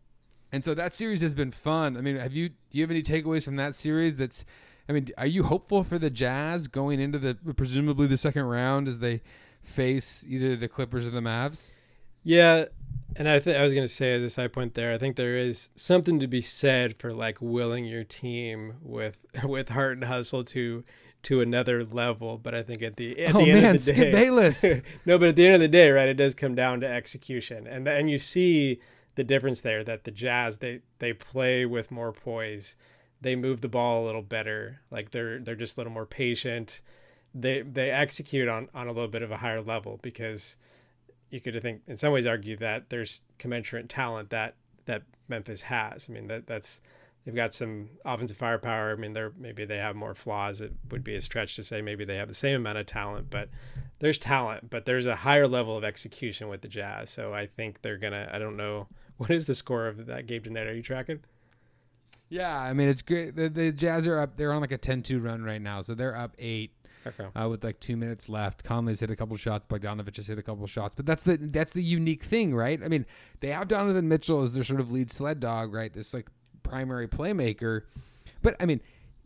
Speaker 2: and so that series has been fun. I mean, have you do you have any takeaways from that series? That's I mean, are you hopeful for the Jazz going into the presumably the second round as they face either the Clippers or the Mavs?
Speaker 3: Yeah, and I think I was going to say as a side point there, I think there is something to be said for like willing your team with *laughs* with heart and hustle to to another level. But I think at the at
Speaker 2: oh,
Speaker 3: the
Speaker 2: end
Speaker 3: of the
Speaker 2: day,
Speaker 3: Skip
Speaker 2: Bayless. *laughs*
Speaker 3: no, but at the end of the day, right, it does come down to execution, and and you see the difference there that the Jazz they they play with more poise, they move the ball a little better, like they're they're just a little more patient they they execute on on a little bit of a higher level because you could think in some ways argue that there's commensurate talent that that Memphis has. I mean that that's they've got some offensive firepower. I mean they're maybe they have more flaws. It would be a stretch to say maybe they have the same amount of talent, but there's talent, but there's a higher level of execution with the Jazz. So I think they're gonna I don't know *laughs* what is the score of that game tonight. Are you tracking?
Speaker 2: Yeah, I mean it's great. The, the Jazz are up. They're on like a 10-2 run right now, so they're up eight.
Speaker 3: Okay.
Speaker 2: Uh, with like two minutes left, Conley's hit a couple shots. Bogdanovic has hit a couple shots. But that's the that's the unique thing, right? I mean, they have Donovan Mitchell as their sort of lead sled dog, right? This like primary playmaker. But I mean,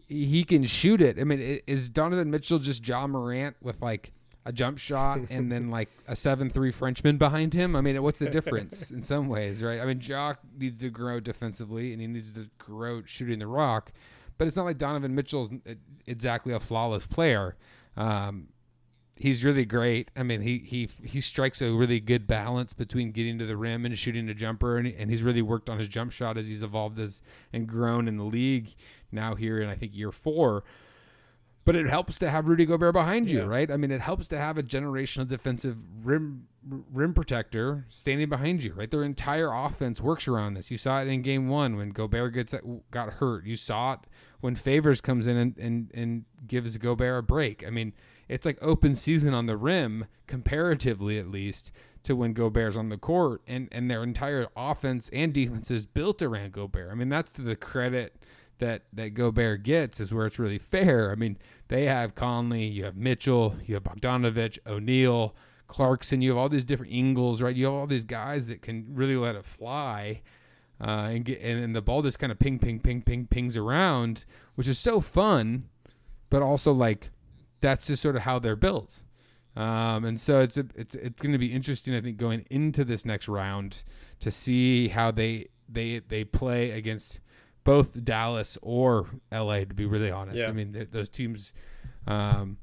Speaker 2: he can shoot it. I mean, is Donovan Mitchell just Ja Morant with like a jump shot *laughs* and then like a seven three Frenchman behind him? I mean, what's the difference *laughs* in some ways, right? I mean, Jock needs to grow defensively and he needs to grow shooting the rock but it's not like Donovan Mitchell's exactly a flawless player. Um, he's really great. I mean, he he he strikes a really good balance between getting to the rim and shooting a jumper, and, and he's really worked on his jump shot as he's evolved as and grown in the league now here in I think year four. But it helps to have Rudy Gobert behind you, yeah. right? I mean, it helps to have a generational defensive rim rim protector standing behind you, right? Their entire offense works around this. You saw it in game one when Gobert gets got hurt. You saw it when Favors comes in and, and, and gives Gobert a break. I mean, it's like open season on the rim, comparatively at least, to when Gobert's on the court, and, and their entire offense and defense is built around Gobert. I mean, that's to the credit that that Gobert gets is where it's really fair. I mean, they have Conley, you have Mitchell, you have Bogdanovic, O'Neale, Clarkson, you have all these different Ingles, right? You have all these guys that can really let it fly. Uh, and get and, and the ball just kind of ping ping ping ping pings around, which is so fun, but also like that's just sort of how they're built. Um, and so it's a, it's it's going to be interesting, I think, going into this next round to see how they they they play against both Dallas or LA. To be really honest,
Speaker 3: Yeah.
Speaker 2: I mean th- those teams um,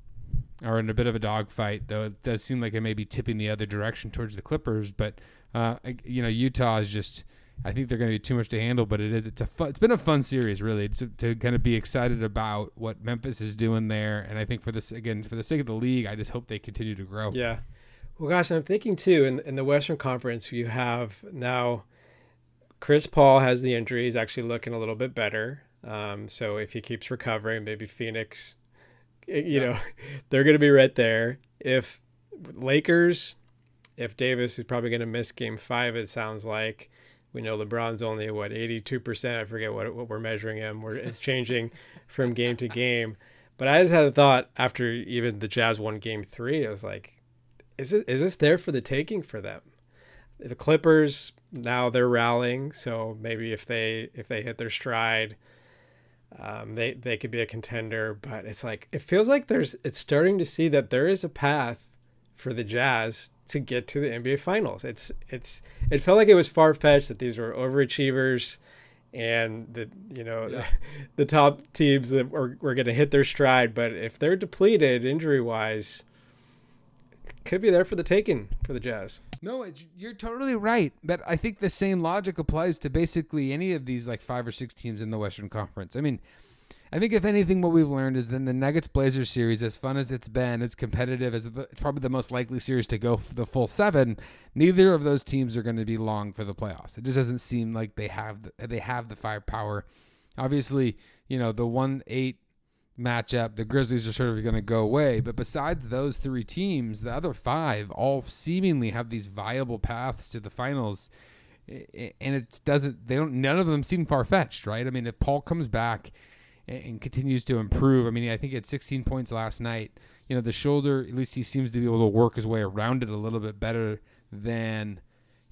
Speaker 2: are in a bit of a dogfight, though it does seem like it may be tipping the other direction towards the Clippers. But uh, you know, Utah is just. I think they're going to be too much to handle, but it is. It's a fun, It's been a fun series, really, to, to kind of be excited about what Memphis is doing there. And I think for this, again, for the sake of the league, I just hope they continue to grow.
Speaker 3: Yeah. Well, gosh, I'm thinking too in in the Western Conference, you have now Chris Paul has the injury. He's actually looking a little bit better. Um, so if he keeps recovering, maybe Phoenix, you know, *laughs* they're going to be right there. If Lakers, if Davis is probably going to miss Game Five, it sounds like. We know LeBron's only what 82%. I forget what what we're measuring him. Where it's *laughs* changing from game to game. But I just had a thought after even the Jazz won Game Three. I was like, is it is this there for the taking for them? The Clippers now they're rallying, so maybe if they if they hit their stride, um, they they could be a contender. But it's like it feels like there's it's starting to see that there is a path for the Jazz to get to the NBA Finals. It's it's it felt like it was far fetched that these were overachievers. And the you know
Speaker 2: Yeah. *laughs*
Speaker 3: the top teams that were, were going to hit their stride, but if they're depleted injury wise, could be there for the taking for the Jazz.
Speaker 2: No, you're totally right. But I think the same logic applies to basically any of these like five or six teams in the Western Conference. I mean, I think if anything, what we've learned is then the Nuggets Blazers series, as fun as it's been, it's competitive as it's probably the most likely series to go for the full seven. Neither of those teams are going to be long for the playoffs. It just doesn't seem like they have the, they have the firepower. Obviously, you know the one eight matchup, the Grizzlies are sort of going to go away. But besides those three teams, the other five all seemingly have these viable paths to the finals. And it doesn't, they don't, none of them seem far fetched, right? I mean, if Paul comes back and, and continues to improve, I mean, I think he had 16 points last night. You know, the shoulder, at least he seems to be able to work his way around it a little bit better than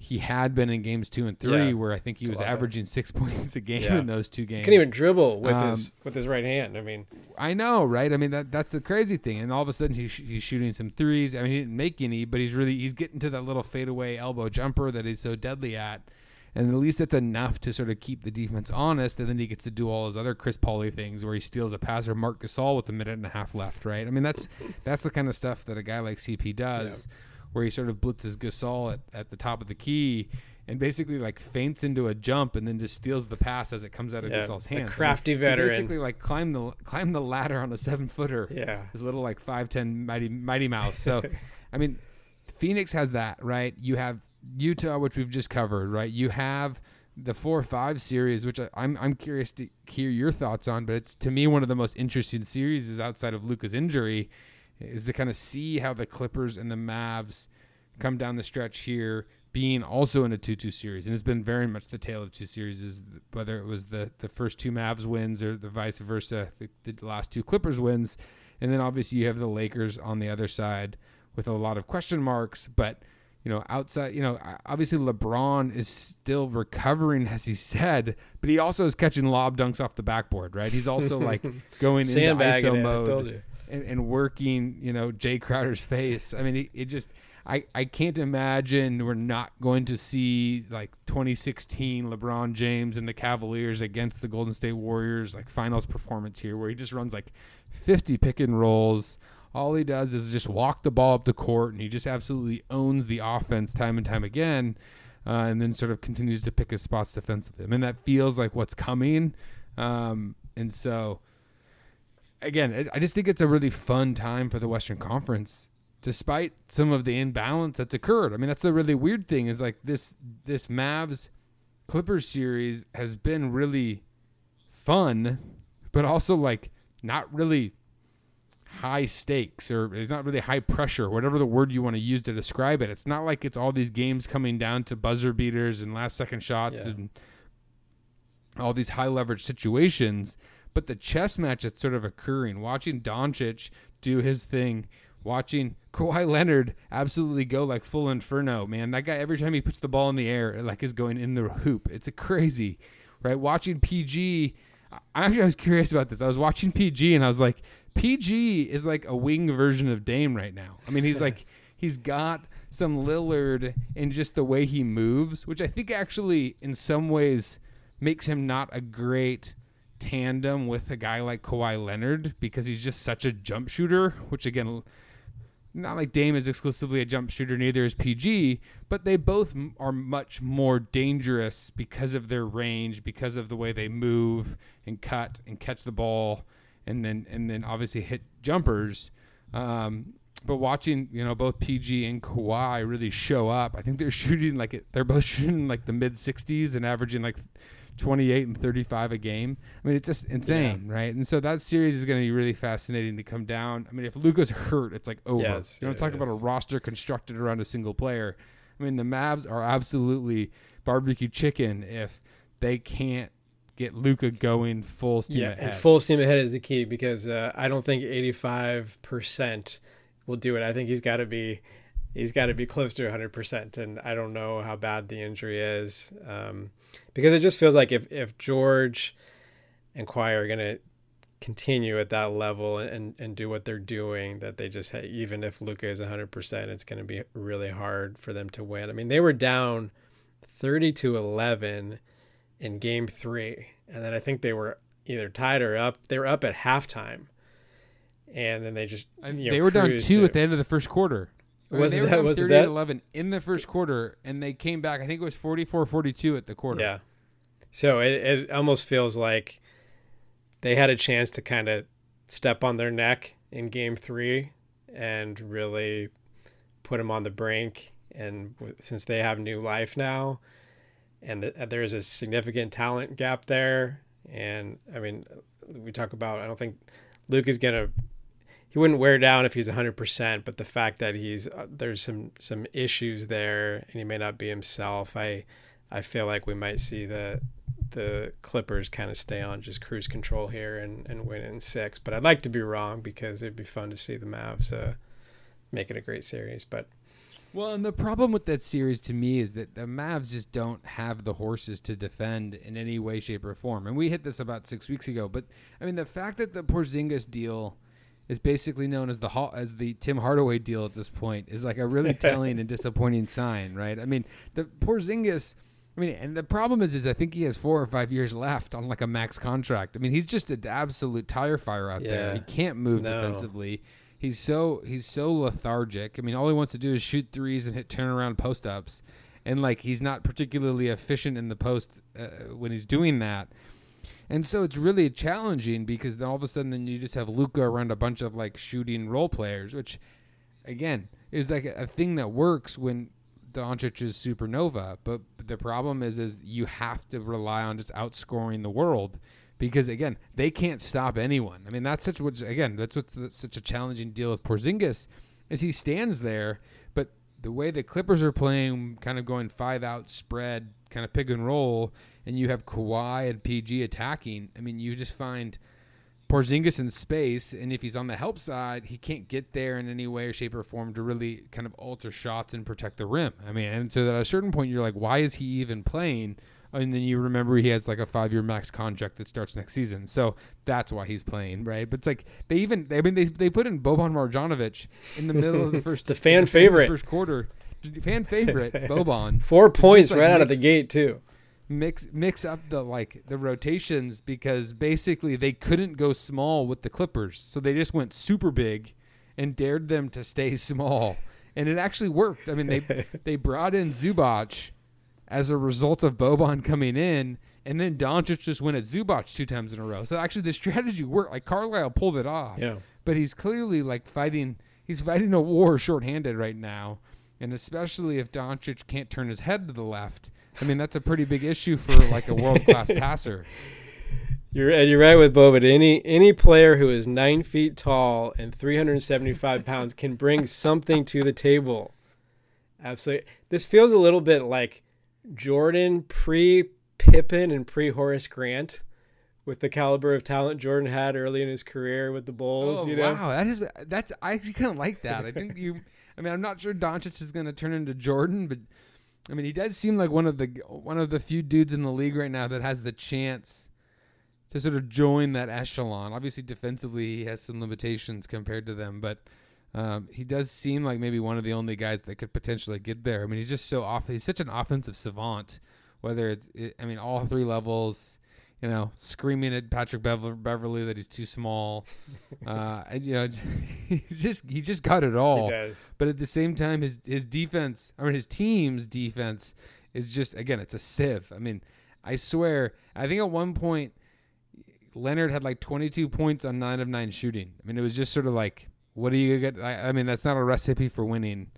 Speaker 2: he had been in games two and three,
Speaker 3: Yeah.
Speaker 2: where I think he was averaging six *laughs* points a game
Speaker 3: Yeah.
Speaker 2: in those two games.
Speaker 3: Can even dribble with
Speaker 2: Um,
Speaker 3: his with his right hand. I mean,
Speaker 2: I know, right? I mean that that's the crazy thing. And all of a sudden he's, he's shooting some threes. I mean he didn't make any, but he's really he's getting to that little fadeaway elbow jumper that he's so deadly at. And at least that's enough to sort of keep the defense honest. And then he gets to do all his other Chris Pauly things where he steals a pass or Marc Gasol with a minute and a half left, right? I mean that's *laughs* that's the kind of stuff that a guy like CP does, where he sort of blitzes Gasol at, at the top of the key. And basically, like feints into a jump, and then just steals the pass as it comes out of
Speaker 3: Yeah,
Speaker 2: Gasol's
Speaker 3: a
Speaker 2: hands. I mean,
Speaker 3: crafty veteran.
Speaker 2: Basically, like climb the climb the ladder on a seven footer.
Speaker 3: yeah,
Speaker 2: His little like five ten mighty mighty mouse. So, *laughs* I mean, Phoenix has that right. You have Utah, which we've just covered, right? You have the four five series, which I, I'm I'm curious to hear your thoughts on. But it's to me one of the most interesting series is outside of Luka's injury, is to kind of see how the Clippers and the Mavs come down the stretch here, being also in a two-two series, and it's been very much the tale of two series. Is whether it was the the first two Mavs wins or the vice versa, the, the last two Clippers wins, and then obviously you have the Lakers on the other side with a lot of question marks, but. You know, outside, you know, obviously LeBron is still recovering, as he said, but he also is catching lob dunks off the backboard, right? He's also like *laughs* going into ISO mode
Speaker 3: told you.
Speaker 2: And, and working, you know, Jae Crowder's face. I mean, it, it just, I, I can't imagine we're not going to see like 2016 LeBron James and the Cavaliers against the Golden State Warriors, like finals performance here, where he just runs like 50 pick and rolls. All he does is just walk the ball up the court, and he just absolutely owns the offense time and time again, uh, and then sort of continues to pick his spots defensively. I mean, that feels like what's coming, um, and so again, I just think it's a really fun time for the Western Conference, despite some of the imbalance that's occurred. I mean, that's the really weird thing is like this this Mavs Clippers series has been really fun, but also like not really high stakes or it's not really high pressure, whatever the word you want to use to describe it. It's not like it's all these games coming down to buzzer beaters and last second shots
Speaker 3: Yeah.
Speaker 2: and all these high leverage situations. But the chess match that's sort of occurring, watching Doncic do his thing, watching Kawhi Leonard absolutely go like full inferno, man. That guy every time he puts the ball in the air, it like is going in the hoop. It's a crazy, right? Watching PG I actually I was curious about this. I was watching PG and I was like, PG is like a wing version of Dame right now. I mean, he's *laughs* like he's got some Lillard in just the way he moves, which I think actually in some ways makes him not a great tandem with a guy like Kawhi Leonard because he's just such a jump shooter, which again not like Dame is exclusively a jump shooter, neither is PG, but they both are much more dangerous because of their range, because of the way they move and cut and catch the ball, and then and then obviously hit jumpers. Um, but watching, you know, both PG and Kawhi really show up, I think they're *laughs* shooting like it, they're both shooting like the mid 60s and averaging like 28 and 35 a game. I mean, it's just insane, yeah. right? And so that series is going to be really fascinating to come down. I mean, if Luka's hurt, it's like over. Yes, you know, talk about a roster constructed around a single player. I mean, the Mavs are absolutely barbecue chicken if they can't get Luca going full steam yeah, ahead.
Speaker 3: and full steam ahead is the key because uh, I don't think 85% will do it. I think he's got to be he's got to be close to 100% and I don't know how bad the injury is. Um, because it just feels like if if George and Kawhi are gonna continue at that level and and do what they're doing, that they just even if Luka is 100, percent it's gonna be really hard for them to win. I mean, they were down 30 to 11 in Game Three, and then I think they were either tied or up. They were up at halftime, and then they just
Speaker 2: you know, they were down two at the end of the first quarter was they that was 30 that 11 in the first quarter and they came back i think it was 44-42 at the quarter.
Speaker 3: Yeah. So it, it almost feels like they had a chance to kind of step on their neck in game three and really put them on the brink and since they have new life now and the, uh, there's a significant talent gap there and i mean we talk about i don't think luke is going to he wouldn't wear down if he's 100% but the fact that he's uh, there's some some issues there and he may not be himself i i feel like we might see the the clippers kind of stay on just cruise control here and and win in six but i'd like to be wrong because it'd be fun to see the mavs uh, make it a great series but
Speaker 2: well, and the problem with that series to me is that the Mavs just don't have the horses to defend in any way, shape, or form. And we hit this about six weeks ago. But I mean, the fact that the Porzingis deal is basically known as the as the Tim Hardaway deal at this point is like a really *laughs* telling and disappointing sign, right? I mean, the Porzingis. I mean, and the problem is, is I think he has four or five years left on like a max contract. I mean, he's just an absolute tire fire out yeah. there. He can't move no. defensively. He's so he's so lethargic. I mean, all he wants to do is shoot threes and hit turnaround post ups, and like he's not particularly efficient in the post uh, when he's doing that. And so it's really challenging because then all of a sudden then you just have Luka around a bunch of like shooting role players, which again is like a, thing that works when Doncic is supernova. But the problem is is you have to rely on just outscoring the world because again they can't stop anyone. I mean that's such what again that's what's such a challenging deal with Porzingis is he stands there, but the way the Clippers are playing, kind of going five out spread, kind of pick and roll, and you have Kawhi and PG attacking, I mean, you just find Porzingis in space, and if he's on the help side, he can't get there in any way or shape or form to really kind of alter shots and protect the rim. I mean, and so that at a certain point, you're like, why is he even playing? And then you remember he has like a five year max contract that starts next season. So that's why he's playing, right? But it's like they even, I mean, they, they put in Boban Marjanovic in the middle of the *laughs* first,
Speaker 3: the fan favorite,
Speaker 2: first quarter. Fan favorite, *laughs* Boban.
Speaker 3: Four points like, right out of the gate, too
Speaker 2: mix mix up the like the rotations because basically they couldn't go small with the Clippers, so they just went super big and dared them to stay *laughs* small, and it actually worked. I mean, they *laughs* they brought in Zubac as a result of Boban coming in, and then Doncic just went at Zubac two times in a row. So actually, the strategy worked. Like Carlisle pulled it off.
Speaker 3: Yeah.
Speaker 2: But he's clearly like fighting. He's fighting a war shorthanded right now, and especially if Doncic can't turn his head to the left I mean, that's a pretty big issue for like a world class *laughs* passer.
Speaker 3: You're and you're right with Bo, but any any player who is nine feet tall and 375 pounds can bring something to the table. Absolutely, this feels a little bit like Jordan pre Pippen and pre Horace Grant, with the caliber of talent Jordan had early in his career with the Bulls.
Speaker 2: Oh,
Speaker 3: you know?
Speaker 2: wow, that is that's I kind of like that. I think you. I mean, I'm not sure Doncic is going to turn into Jordan, but I mean, he does seem like one of the one of the few dudes in the league right now that has the chance to sort of join that echelon. Obviously, defensively, he has some limitations compared to them, but um, he does seem like maybe one of the only guys that could potentially get there. I mean, he's just so off. He's such an offensive savant. Whether it's, it, I mean, all three levels. You know, screaming at Patrick Beverley that he's too small. *laughs* uh, and you know, *laughs* he just he just got it all.
Speaker 3: He does.
Speaker 2: But at the same time, his his defense, I mean, his team's defense is just again, it's a sieve. I mean, I swear, I think at one point Leonard had like 22 points on nine of nine shooting. I mean, it was just sort of like, what do you get? I, I mean, that's not a recipe for winning.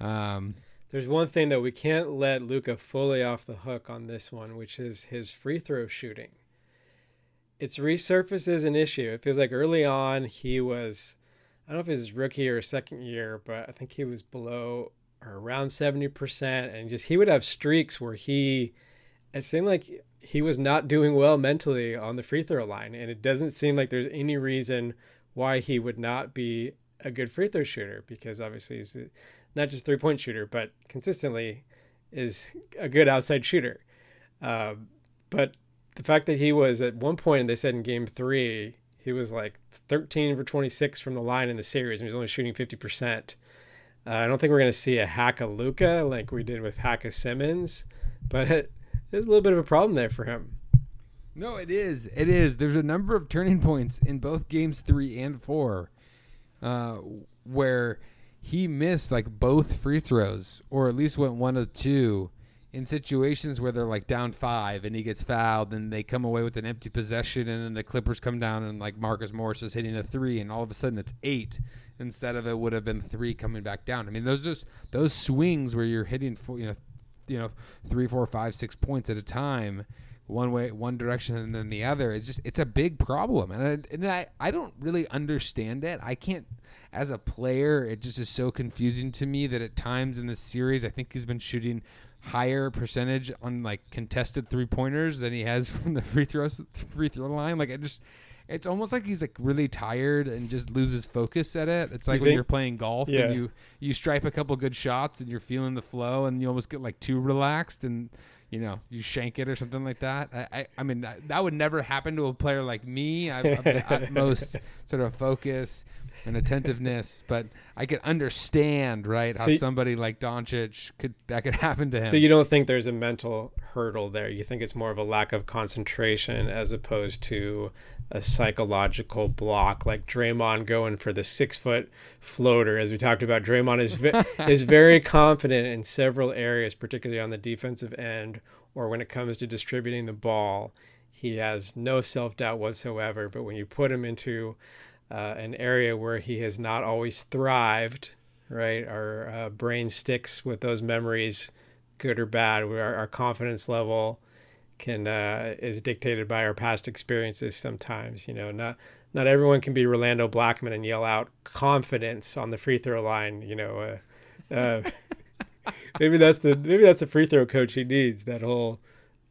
Speaker 2: Um,
Speaker 3: There's one thing that we can't let Luka fully off the hook on this one, which is his free throw shooting. It's resurfaced as an issue. It feels like early on he was, I don't know if it was rookie or second year, but I think he was below or around 70%. And just he would have streaks where he, it seemed like he was not doing well mentally on the free throw line. And it doesn't seem like there's any reason why he would not be a good free throw shooter because obviously he's not just three point shooter, but consistently is a good outside shooter. Uh, but the fact that he was at one point, they said in game three, he was like 13 for 26 from the line in the series, and he was only shooting 50%. Uh, I don't think we're going to see a hack of Luka like we did with hack of Simmons, but it, there's a little bit of a problem there for him.
Speaker 2: No, it is. It is. There's a number of turning points in both games three and four uh, where he missed like both free throws, or at least went one of two in situations where they're like down five and he gets fouled and they come away with an empty possession and then the Clippers come down and like Marcus Morris is hitting a three and all of a sudden it's eight instead of it would have been three coming back down. I mean those just those swings where you're hitting four, you know you know three, four, five, six points at a time, one way, one direction, and then the other. It's just it's a big problem, and I, and I I don't really understand it. I can't as a player. It just is so confusing to me that at times in this series, I think he's been shooting higher percentage on like contested three pointers than he has *laughs* from the free throw free throw line. Like it just it's almost like he's like really tired and just loses focus at it. It's like
Speaker 3: You
Speaker 2: when
Speaker 3: think-
Speaker 2: you're playing golf
Speaker 3: Yeah.
Speaker 2: and you you stripe a couple good shots and you're feeling the flow and you almost get like too relaxed and you know you shank it or something like that. I I, I mean that, that would never happen to a player like me. I have the *laughs* utmost sort of focus and attentiveness, but I could understand right how
Speaker 3: So
Speaker 2: somebody like Doncic could that could happen to him.
Speaker 3: So you don't think there's a mental hurdle there? You think it's more of a lack of concentration as opposed to a psychological block, like Draymond going for the six foot floater, as we talked about. Draymond is ve- *laughs* is very confident in several areas, particularly on the defensive end, or when it comes to distributing the ball. He has no self doubt whatsoever. But when you put him into uh, an area where he has not always thrived, right? Our uh, brain sticks with those memories, good or bad. Our, our confidence level can uh, is dictated by our past experiences. Sometimes, you know, not not everyone can be Rolando Blackman and yell out confidence on the free throw line. You know, uh, uh, *laughs* maybe that's the maybe that's the free throw coach he needs. That whole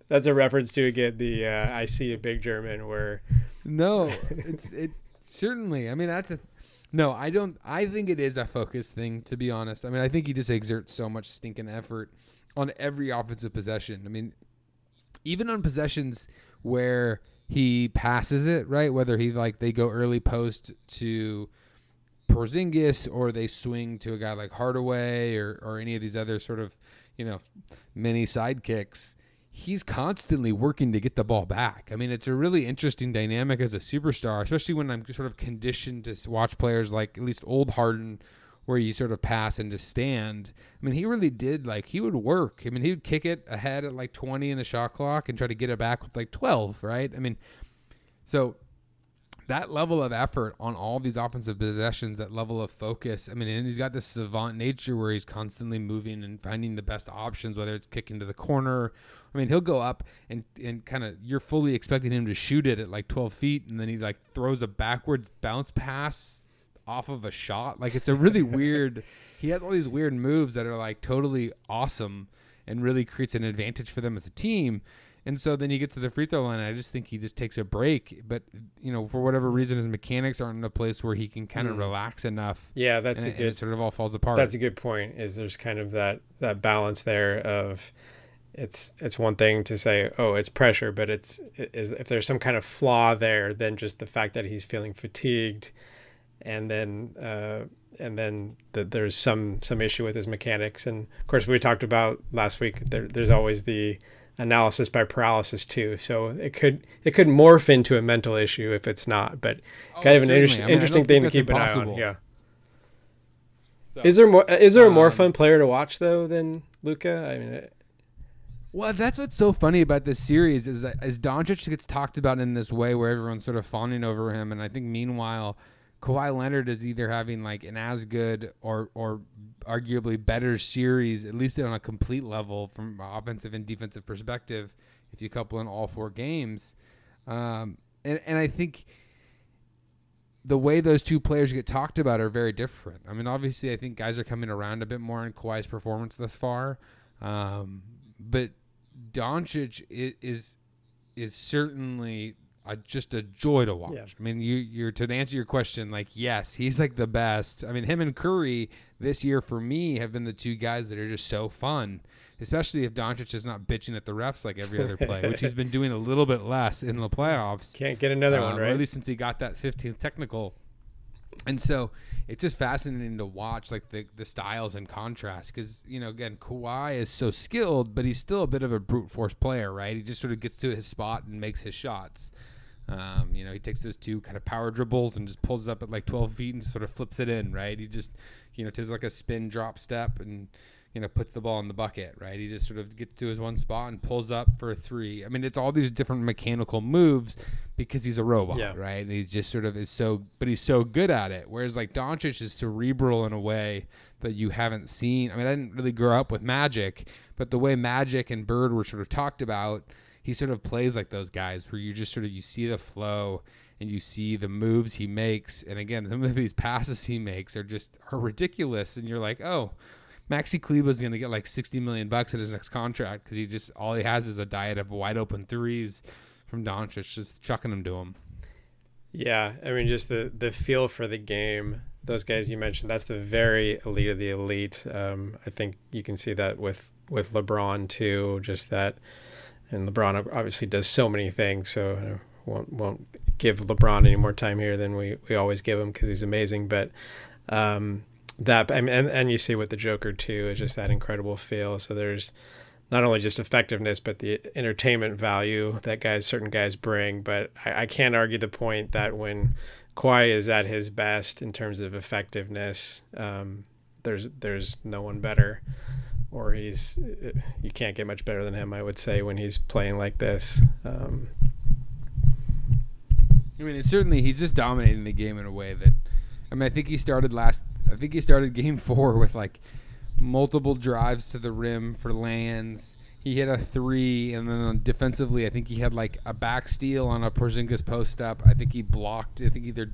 Speaker 3: that's a reference to again the uh, I see a big German where
Speaker 2: No, it's it certainly. I mean, that's a no. I don't. I think it is a focus thing. To be honest, I mean, I think he just exerts so much stinking effort on every offensive possession. I mean, even on possessions where he passes it right, whether he like they go early post to Porzingis or they swing to a guy like Hardaway or or any of these other sort of you know mini sidekicks he's constantly working to get the ball back. I mean, it's a really interesting dynamic as a superstar, especially when I'm sort of conditioned to watch players like at least old Harden, where you sort of pass and just stand. I mean, he really did like he would work. I mean, he would kick it ahead at like 20 in the shot clock and try to get it back with like 12, right? I mean, so that level of effort on all these offensive possessions, that level of focus. I mean, and he's got this savant nature where he's constantly moving and finding the best options, whether it's kicking to the corner. I mean, he'll go up and, and kind of, you're fully expecting him to shoot it at like 12 feet, and then he like throws a backwards bounce pass off of a shot. Like, it's a really *laughs* weird, he has all these weird moves that are like totally awesome and really creates an advantage for them as a team. And so then he gets to the free throw line. And I just think he just takes a break. But you know, for whatever reason, his mechanics aren't in a place where he can kind of
Speaker 3: Mm.
Speaker 2: relax enough.
Speaker 3: yeah, that's
Speaker 2: and,
Speaker 3: a
Speaker 2: it, and
Speaker 3: good
Speaker 2: it sort of all falls apart.
Speaker 3: That's a good point. Is there's kind of that that balance there of it's it's one thing to say, oh, it's pressure, but it's is if there's some kind of flaw there, then just the fact that he's feeling fatigued, and then uh, and then that there's some some issue with his mechanics, and of course we talked about last week. There, there's always the analysis by paralysis too, so it could it could morph into a mental issue if it's not, but oh, kind of an inter- I mean, interesting thing to keep impossible. an eye on. Yeah. So, is there more? Is there a more um, fun player to watch though than Luka? I mean. It,
Speaker 2: well, that's what's so funny about this series is as Doncic gets talked about in this way, where everyone's sort of fawning over him, and I think meanwhile, Kawhi Leonard is either having like an as good or or arguably better series, at least on a complete level from offensive and defensive perspective, if you couple in all four games, um, and and I think the way those two players get talked about are very different. I mean, obviously, I think guys are coming around a bit more on Kawhi's performance thus far, um, but Doncic is is, is certainly just a joy to watch. Yeah. I mean, you you're to answer your question, like yes, he's like the best. I mean, him and Curry this year for me have been the two guys that are just so fun. Especially if Doncic is not bitching at the refs like every other play, which he's been doing a little bit less in the playoffs.
Speaker 3: Can't get another um, one, right?
Speaker 2: at least since he got that 15th technical. And so it's just fascinating to watch like the the styles and contrast because you know again Kawhi is so skilled, but he's still a bit of a brute force player, right? He just sort of gets to his spot and makes his shots. Um, you know, he takes those two kind of power dribbles and just pulls it up at like 12 feet and sort of flips it in, right? He just, you know, does like a spin drop step and you know, puts the ball in the bucket, right? He just sort of gets to his one spot and pulls up for a three. I mean, it's all these different mechanical moves because he's a robot, yeah. right? And he just sort of is so, but he's so good at it. Whereas like Doncic is cerebral in a way that you haven't seen. I mean, I didn't really grow up with Magic, but the way Magic and Bird were sort of talked about, he sort of plays like those guys where you just sort of you see the flow and you see the moves he makes and again some of these *laughs* passes he makes are just are ridiculous and you're like oh Maxi Kleber is going to get like 60 million bucks at his next contract because he just all he has is a diet of wide open threes from Doncic, just chucking them to him.
Speaker 3: Yeah, I mean, just the the feel for the game. Those guys you mentioned, that's the very elite of the elite. Um, I think you can see that with with LeBron too. Just that, and LeBron obviously does so many things. So I won't won't give LeBron any more time here than we we always give him because he's amazing. But um, that I mean, and, and you see with the Joker too is just that incredible feel. So there's not only just effectiveness, but the entertainment value that guys, certain guys bring. But I, I can't argue the point that when Kawhi is at his best in terms of effectiveness, um, there's there's no one better, or he's you can't get much better than him. I would say when he's playing like this. Um,
Speaker 2: I mean, it's certainly he's just dominating the game in a way that I mean, I think he started last. I think he started *laughs* game four with like multiple drives to the rim for lands. He hit a three, and then defensively, I think he had like a back steal on a Porzingis post up. I think he blocked. I think either.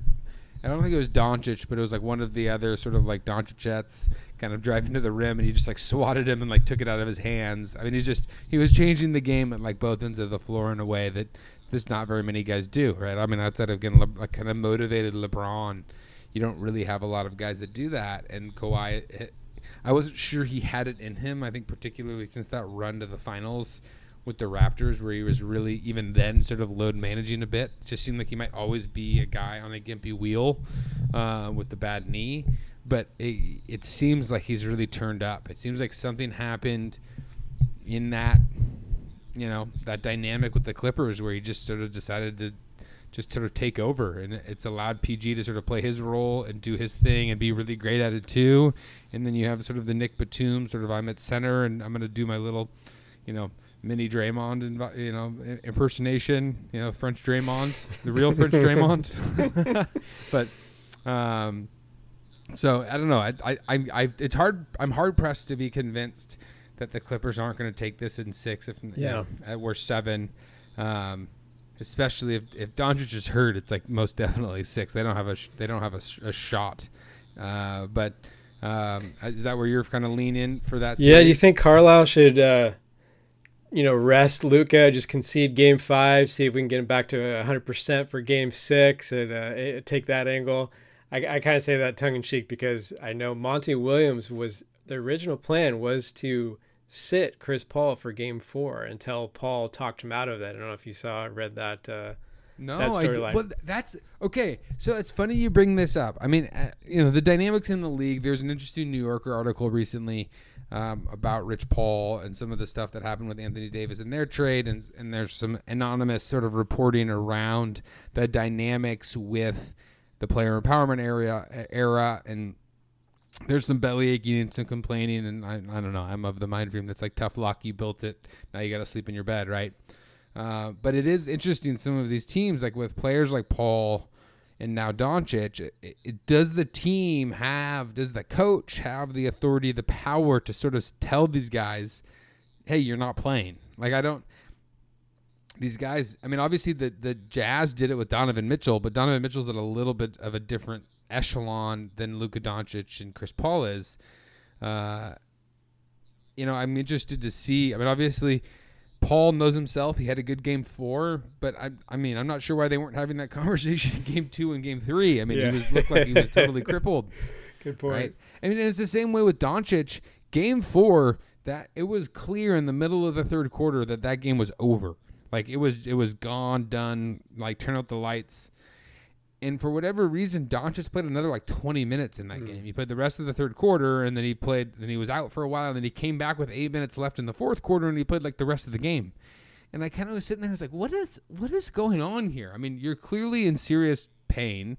Speaker 2: I don't think it was Doncic, but it was like one of the other sort of like Doncic jets kind of driving to the rim, and he just like swatted him and like took it out of his hands. I mean, he's just he was changing the game at like both ends of the floor in a way that there's not very many guys do, right? I mean, outside of getting like kind of motivated LeBron you don't really have a lot of guys that do that. And Kawhi, eh, I wasn't sure he had it in him. I think particularly since that run to the finals with the Raptors, where he was really even then sort of load managing a bit. It just seemed like he might always be a guy on a gimpy wheel uh, with the bad knee. But it, it seems like he's really turned up. It seems like something happened in that, you know, that dynamic with the Clippers where he just sort of decided to just sort of take over, and it's allowed PG to sort of play his role and do his thing and be really great at it too. And then you have sort of the Nick Batum, sort of I'm at center and I'm going to do my little, you know, mini Draymond, you know, impersonation, you know, French Draymond, the real French Draymond. *laughs* but, um, so I don't know. I, I, I, I, it's hard. I'm hard pressed to be convinced that the Clippers aren't going to take this in six. If yeah, you know, at worst seven. Um, especially if if Doncic is hurt, it's like most definitely six. They don't have a sh- they don't have a, sh- a shot. Uh, but um, is that where you're kind of lean in for that?
Speaker 3: Series? Yeah. Do you think Carlisle should, uh, you know, rest Luka, just concede Game Five, see if we can get him back to 100 percent for Game Six, and uh, take that angle? I, I kind of say that tongue in cheek because I know Monty Williams was the original plan was to sit Chris Paul for Game Four until Paul talked him out of that. I don't know if you saw read that. Uh,
Speaker 2: no,
Speaker 3: that
Speaker 2: I d-
Speaker 3: storyline.
Speaker 2: but that's okay. So it's funny you bring this up. I mean, uh, you know, the dynamics in the league. There's an interesting New Yorker article recently um, about Rich Paul and some of the stuff that happened with Anthony Davis in their trade, and and there's some anonymous sort of reporting around the dynamics with the player empowerment area era and. There's some belly aching and some complaining, and I, I don't know. I'm of the mind frame that's like tough luck. You built it. Now you got to sleep in your bed, right? Uh, but it is interesting some of these teams, like with players like Paul and now Doncic. It, it, does the team have, does the coach have the authority, the power to sort of tell these guys, "Hey, you're not playing." Like I don't. These guys, I mean, obviously the the Jazz did it with Donovan Mitchell, but Donovan Mitchell's at a little bit of a different echelon than Luka Doncic and Chris Paul is. Uh, you know, I'm interested to see. I mean, obviously Paul knows himself. He had a good game four, but I, I mean, I'm not sure why they weren't having that *laughs* conversation in game two and game three. I mean,
Speaker 3: Yeah.
Speaker 2: he was, looked like he was totally *laughs* crippled,
Speaker 3: Good point.
Speaker 2: right? I mean, and it's the same way with Doncic. Game four, that it was clear in the middle of the third quarter that that game was over. Like it was, it was gone, done. Like turn out the lights. And for whatever reason, Doncic played another like 20 minutes in that hmm. game. He played the rest of the third quarter, and then he played. Then he was out for a while, and then he came back with eight minutes left in the fourth quarter, and he played like the rest of the game. And I kind of was sitting there, and I was like, "What is what is going on here?" I mean, you're clearly in serious pain.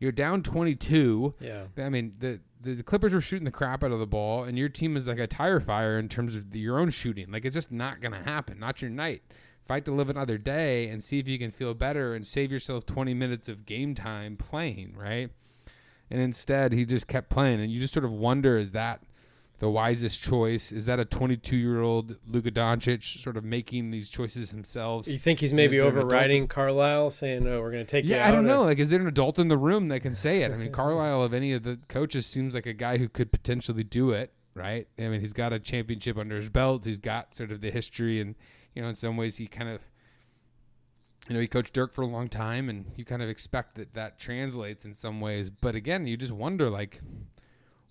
Speaker 2: You're down 22.
Speaker 3: Yeah.
Speaker 2: I mean, the, the the Clippers were shooting the crap out of the ball, and your team is like a tire fire in terms of the, your own shooting. Like it's just not gonna happen. Not your night. Fight to live another day and see if you can feel better and save yourself 20 minutes of game time playing, right? And instead, he just kept playing, and you just sort of wonder: is that the wisest choice? Is that a 22 year old Luka Doncic sort of making these choices himself?
Speaker 3: You think he's maybe
Speaker 2: Is there an adult-
Speaker 3: overriding Carlisle, saying, "No, we're going to take
Speaker 2: Yeah,
Speaker 3: out"?
Speaker 2: I don't
Speaker 3: or-
Speaker 2: know. Like, is there an adult in the room that can say it? I mean, *laughs* Carlisle of any of the coaches seems like a guy who could potentially do it, right? I mean, he's got a championship under his belt. He's got sort of the history, and you know, in some ways, he kind of, you know, he coached Dirk for a long time, and you kind of expect that that translates in some ways. But again, you just wonder, like,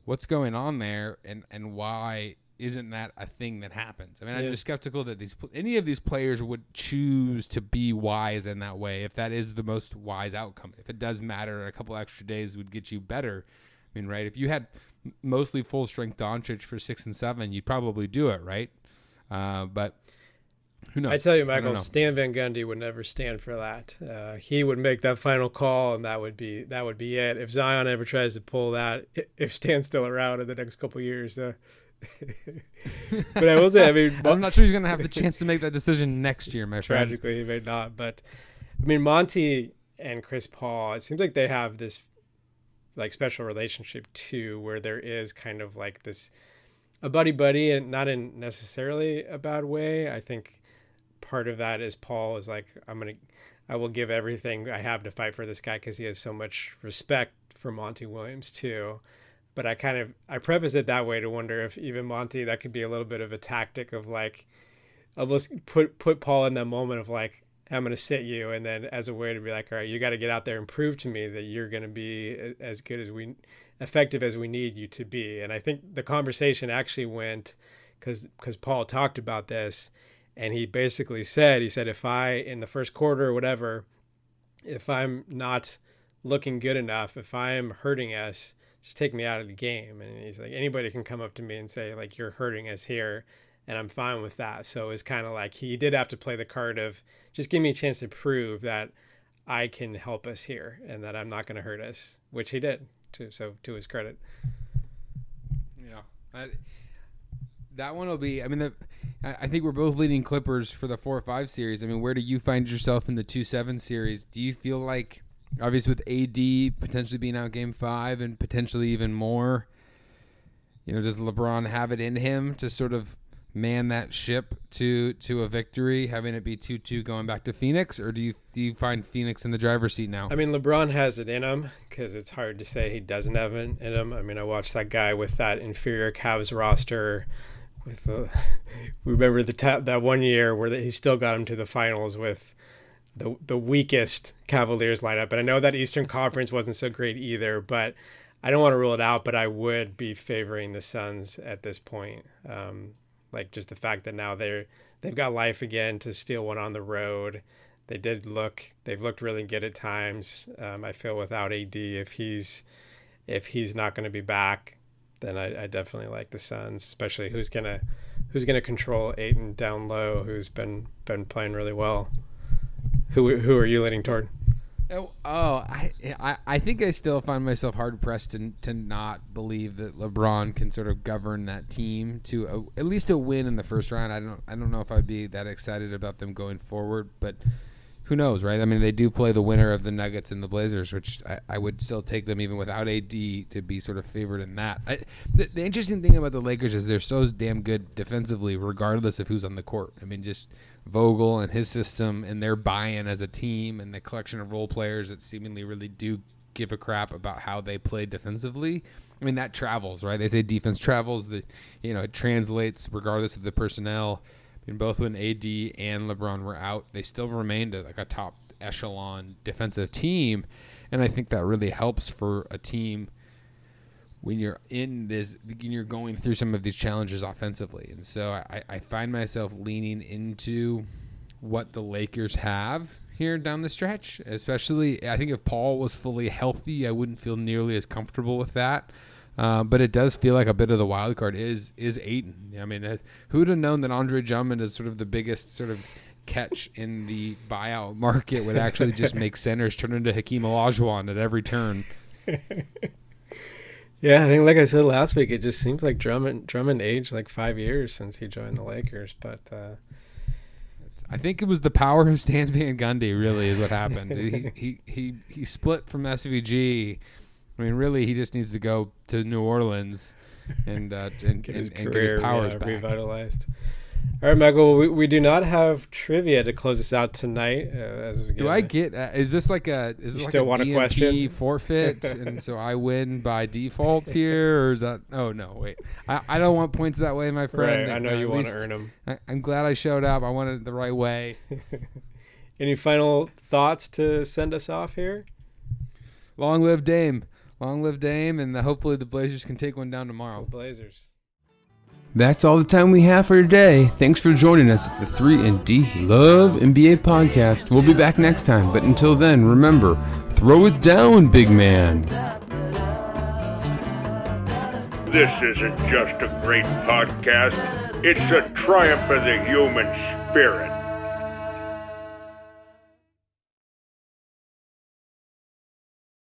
Speaker 2: what's going on there, and and why isn't that a thing that happens? I mean, I'm just skeptical that these any of these players would choose to be wise in that way if that is the most wise outcome. If it does matter, a couple extra days would get you better. I mean, right? If you had mostly full strength Doncic for six and seven, you'd probably do it, right? Uh, but who knows?
Speaker 3: I tell you, Michael. Stan Van Gundy would never stand for that. Uh, he would make that final call, and that would be that would be it. If Zion ever tries to pull that, if Stan's still around in the next couple of years, uh, *laughs* but I will say, I mean, *laughs*
Speaker 2: I'm not sure he's going to have the chance to make that decision next year, my friend.
Speaker 3: tragically he may not. But I mean, Monty and Chris Paul, it seems like they have this like special relationship too, where there is kind of like this a buddy buddy, and not in necessarily a bad way. I think part of that is Paul is like, I'm gonna, I will give everything I have to fight for this guy because he has so much respect for Monty Williams too. But I kind of I preface it that way to wonder if even Monty that could be a little bit of a tactic of like almost put put Paul in that moment of like I'm gonna sit you, and then as a way to be like, all right, you got to get out there and prove to me that you're gonna be as good as we, effective as we need you to be. And I think the conversation actually went because because Paul talked about this, and he basically said he said if I in the first quarter or whatever, if I'm not looking good enough, if I'm hurting us, just take me out of the game. And he's like, anybody can come up to me and say like you're hurting us here, and I'm fine with that. So it's kind of like he did have to play the card of just give me a chance to prove that I can help us here and that I'm not going to hurt us, which he did. To so to his credit.
Speaker 2: Yeah, I, that one will be. I mean, the, I think we're both leading Clippers for the four or five series. I mean, where do you find yourself in the two seven series? Do you feel like, obviously, with AD potentially being out game five and potentially even more, you know, does LeBron have it in him to sort of man that ship to to a victory, having it be two two going back to Phoenix, or do you do you find Phoenix in the driver's seat now?
Speaker 3: I mean, LeBron has it in him because it's hard to say he doesn't have it in him. I mean, I watched that guy with that inferior Cavs roster. With the, *laughs* remember the ta- that one year where he still got him to the finals with the the weakest Cavaliers lineup. And I know that Eastern Conference wasn't so great either, but I don't want to rule it out. But I would be favoring the Suns at this point. Um, Like just the fact that now they're they've got life again to steal one on the road. They did look they've looked really good at times. Um, I feel without AD, if he's if he's not going to be back, then I, I definitely like the Suns, especially who's gonna who's gonna control Ayton down low, who's been been playing really well. Who who are you leaning toward?
Speaker 2: Oh, oh I, I, I think I still find myself hard pressed to, to not believe that LeBron can sort of govern that team to a, at least a win in the first round. I don't I don't know if I'd be that excited about them going forward, but who knows, right? I mean, they do play the winner of the Nuggets and the Blazers, which I, I would still take them even without AD to be sort of favored in that. I, the, the interesting thing about the Lakers is they're so damn good defensively, regardless of who's on the court. I mean, just Vogel and his system and their buy-in as a team and the collection of role players that seemingly really do give a crap about how they play defensively. I mean, that travels, right? They say defense travels. The you know it translates regardless of the personnel. Mean, both when AD and LeBron were out, they still remained like a top echelon defensive team, and I think that really helps for a team when you're in this, when you're going through some of these challenges offensively. And so I, I find myself leaning into what the Lakers have here down the stretch. Especially, I think if Paul was fully healthy, I wouldn't feel nearly as comfortable with that. Uh, but it does feel like a bit of the wild card is is Ayton. I mean, who'd have known that Andre Drummond is sort of the biggest sort of catch in the buyout market would actually just make *laughs* centers turn into Hakeem Olajuwon at every turn. *laughs*
Speaker 3: yeah, I think like I said last week, it just seems like Drummond Drummond aged like five years since he joined the Lakers. But uh,
Speaker 2: I think it was the power of Stan Van Gundy. Really, is what happened. he, he he he split from SVG mean, really, he just needs to go to New Orleans and uh, *laughs* and, get and, and, get his powers yeah, back.
Speaker 3: revitalized. All right, Michael. We, we do not have trivia to close us out tonight. Uh, as we
Speaker 2: do I get? Uh, is this like a? Is
Speaker 3: you
Speaker 2: this
Speaker 3: still
Speaker 2: like
Speaker 3: a want DMP a question? *laughs*
Speaker 2: forfeit, and so I win by default here, or is that? Oh no, wait. I, I don't want points that way, my friend.
Speaker 3: Right, I know uh, you want to earn them.
Speaker 2: I, I'm glad I showed up. I wanted it the right way. *laughs*
Speaker 3: Any final thoughts to send us off here?
Speaker 2: Long live Dame. Long live Dame, and the, hopefully the Blazers can take one down tomorrow.
Speaker 3: Go Blazers.
Speaker 2: That's all the time we have for today. Thanks for joining us at the 3 and D Love NBA podcast. We'll be back next time, but until then, remember, throw it down, big man.
Speaker 1: This isn't just a great podcast, it's a triumph of the human spirit.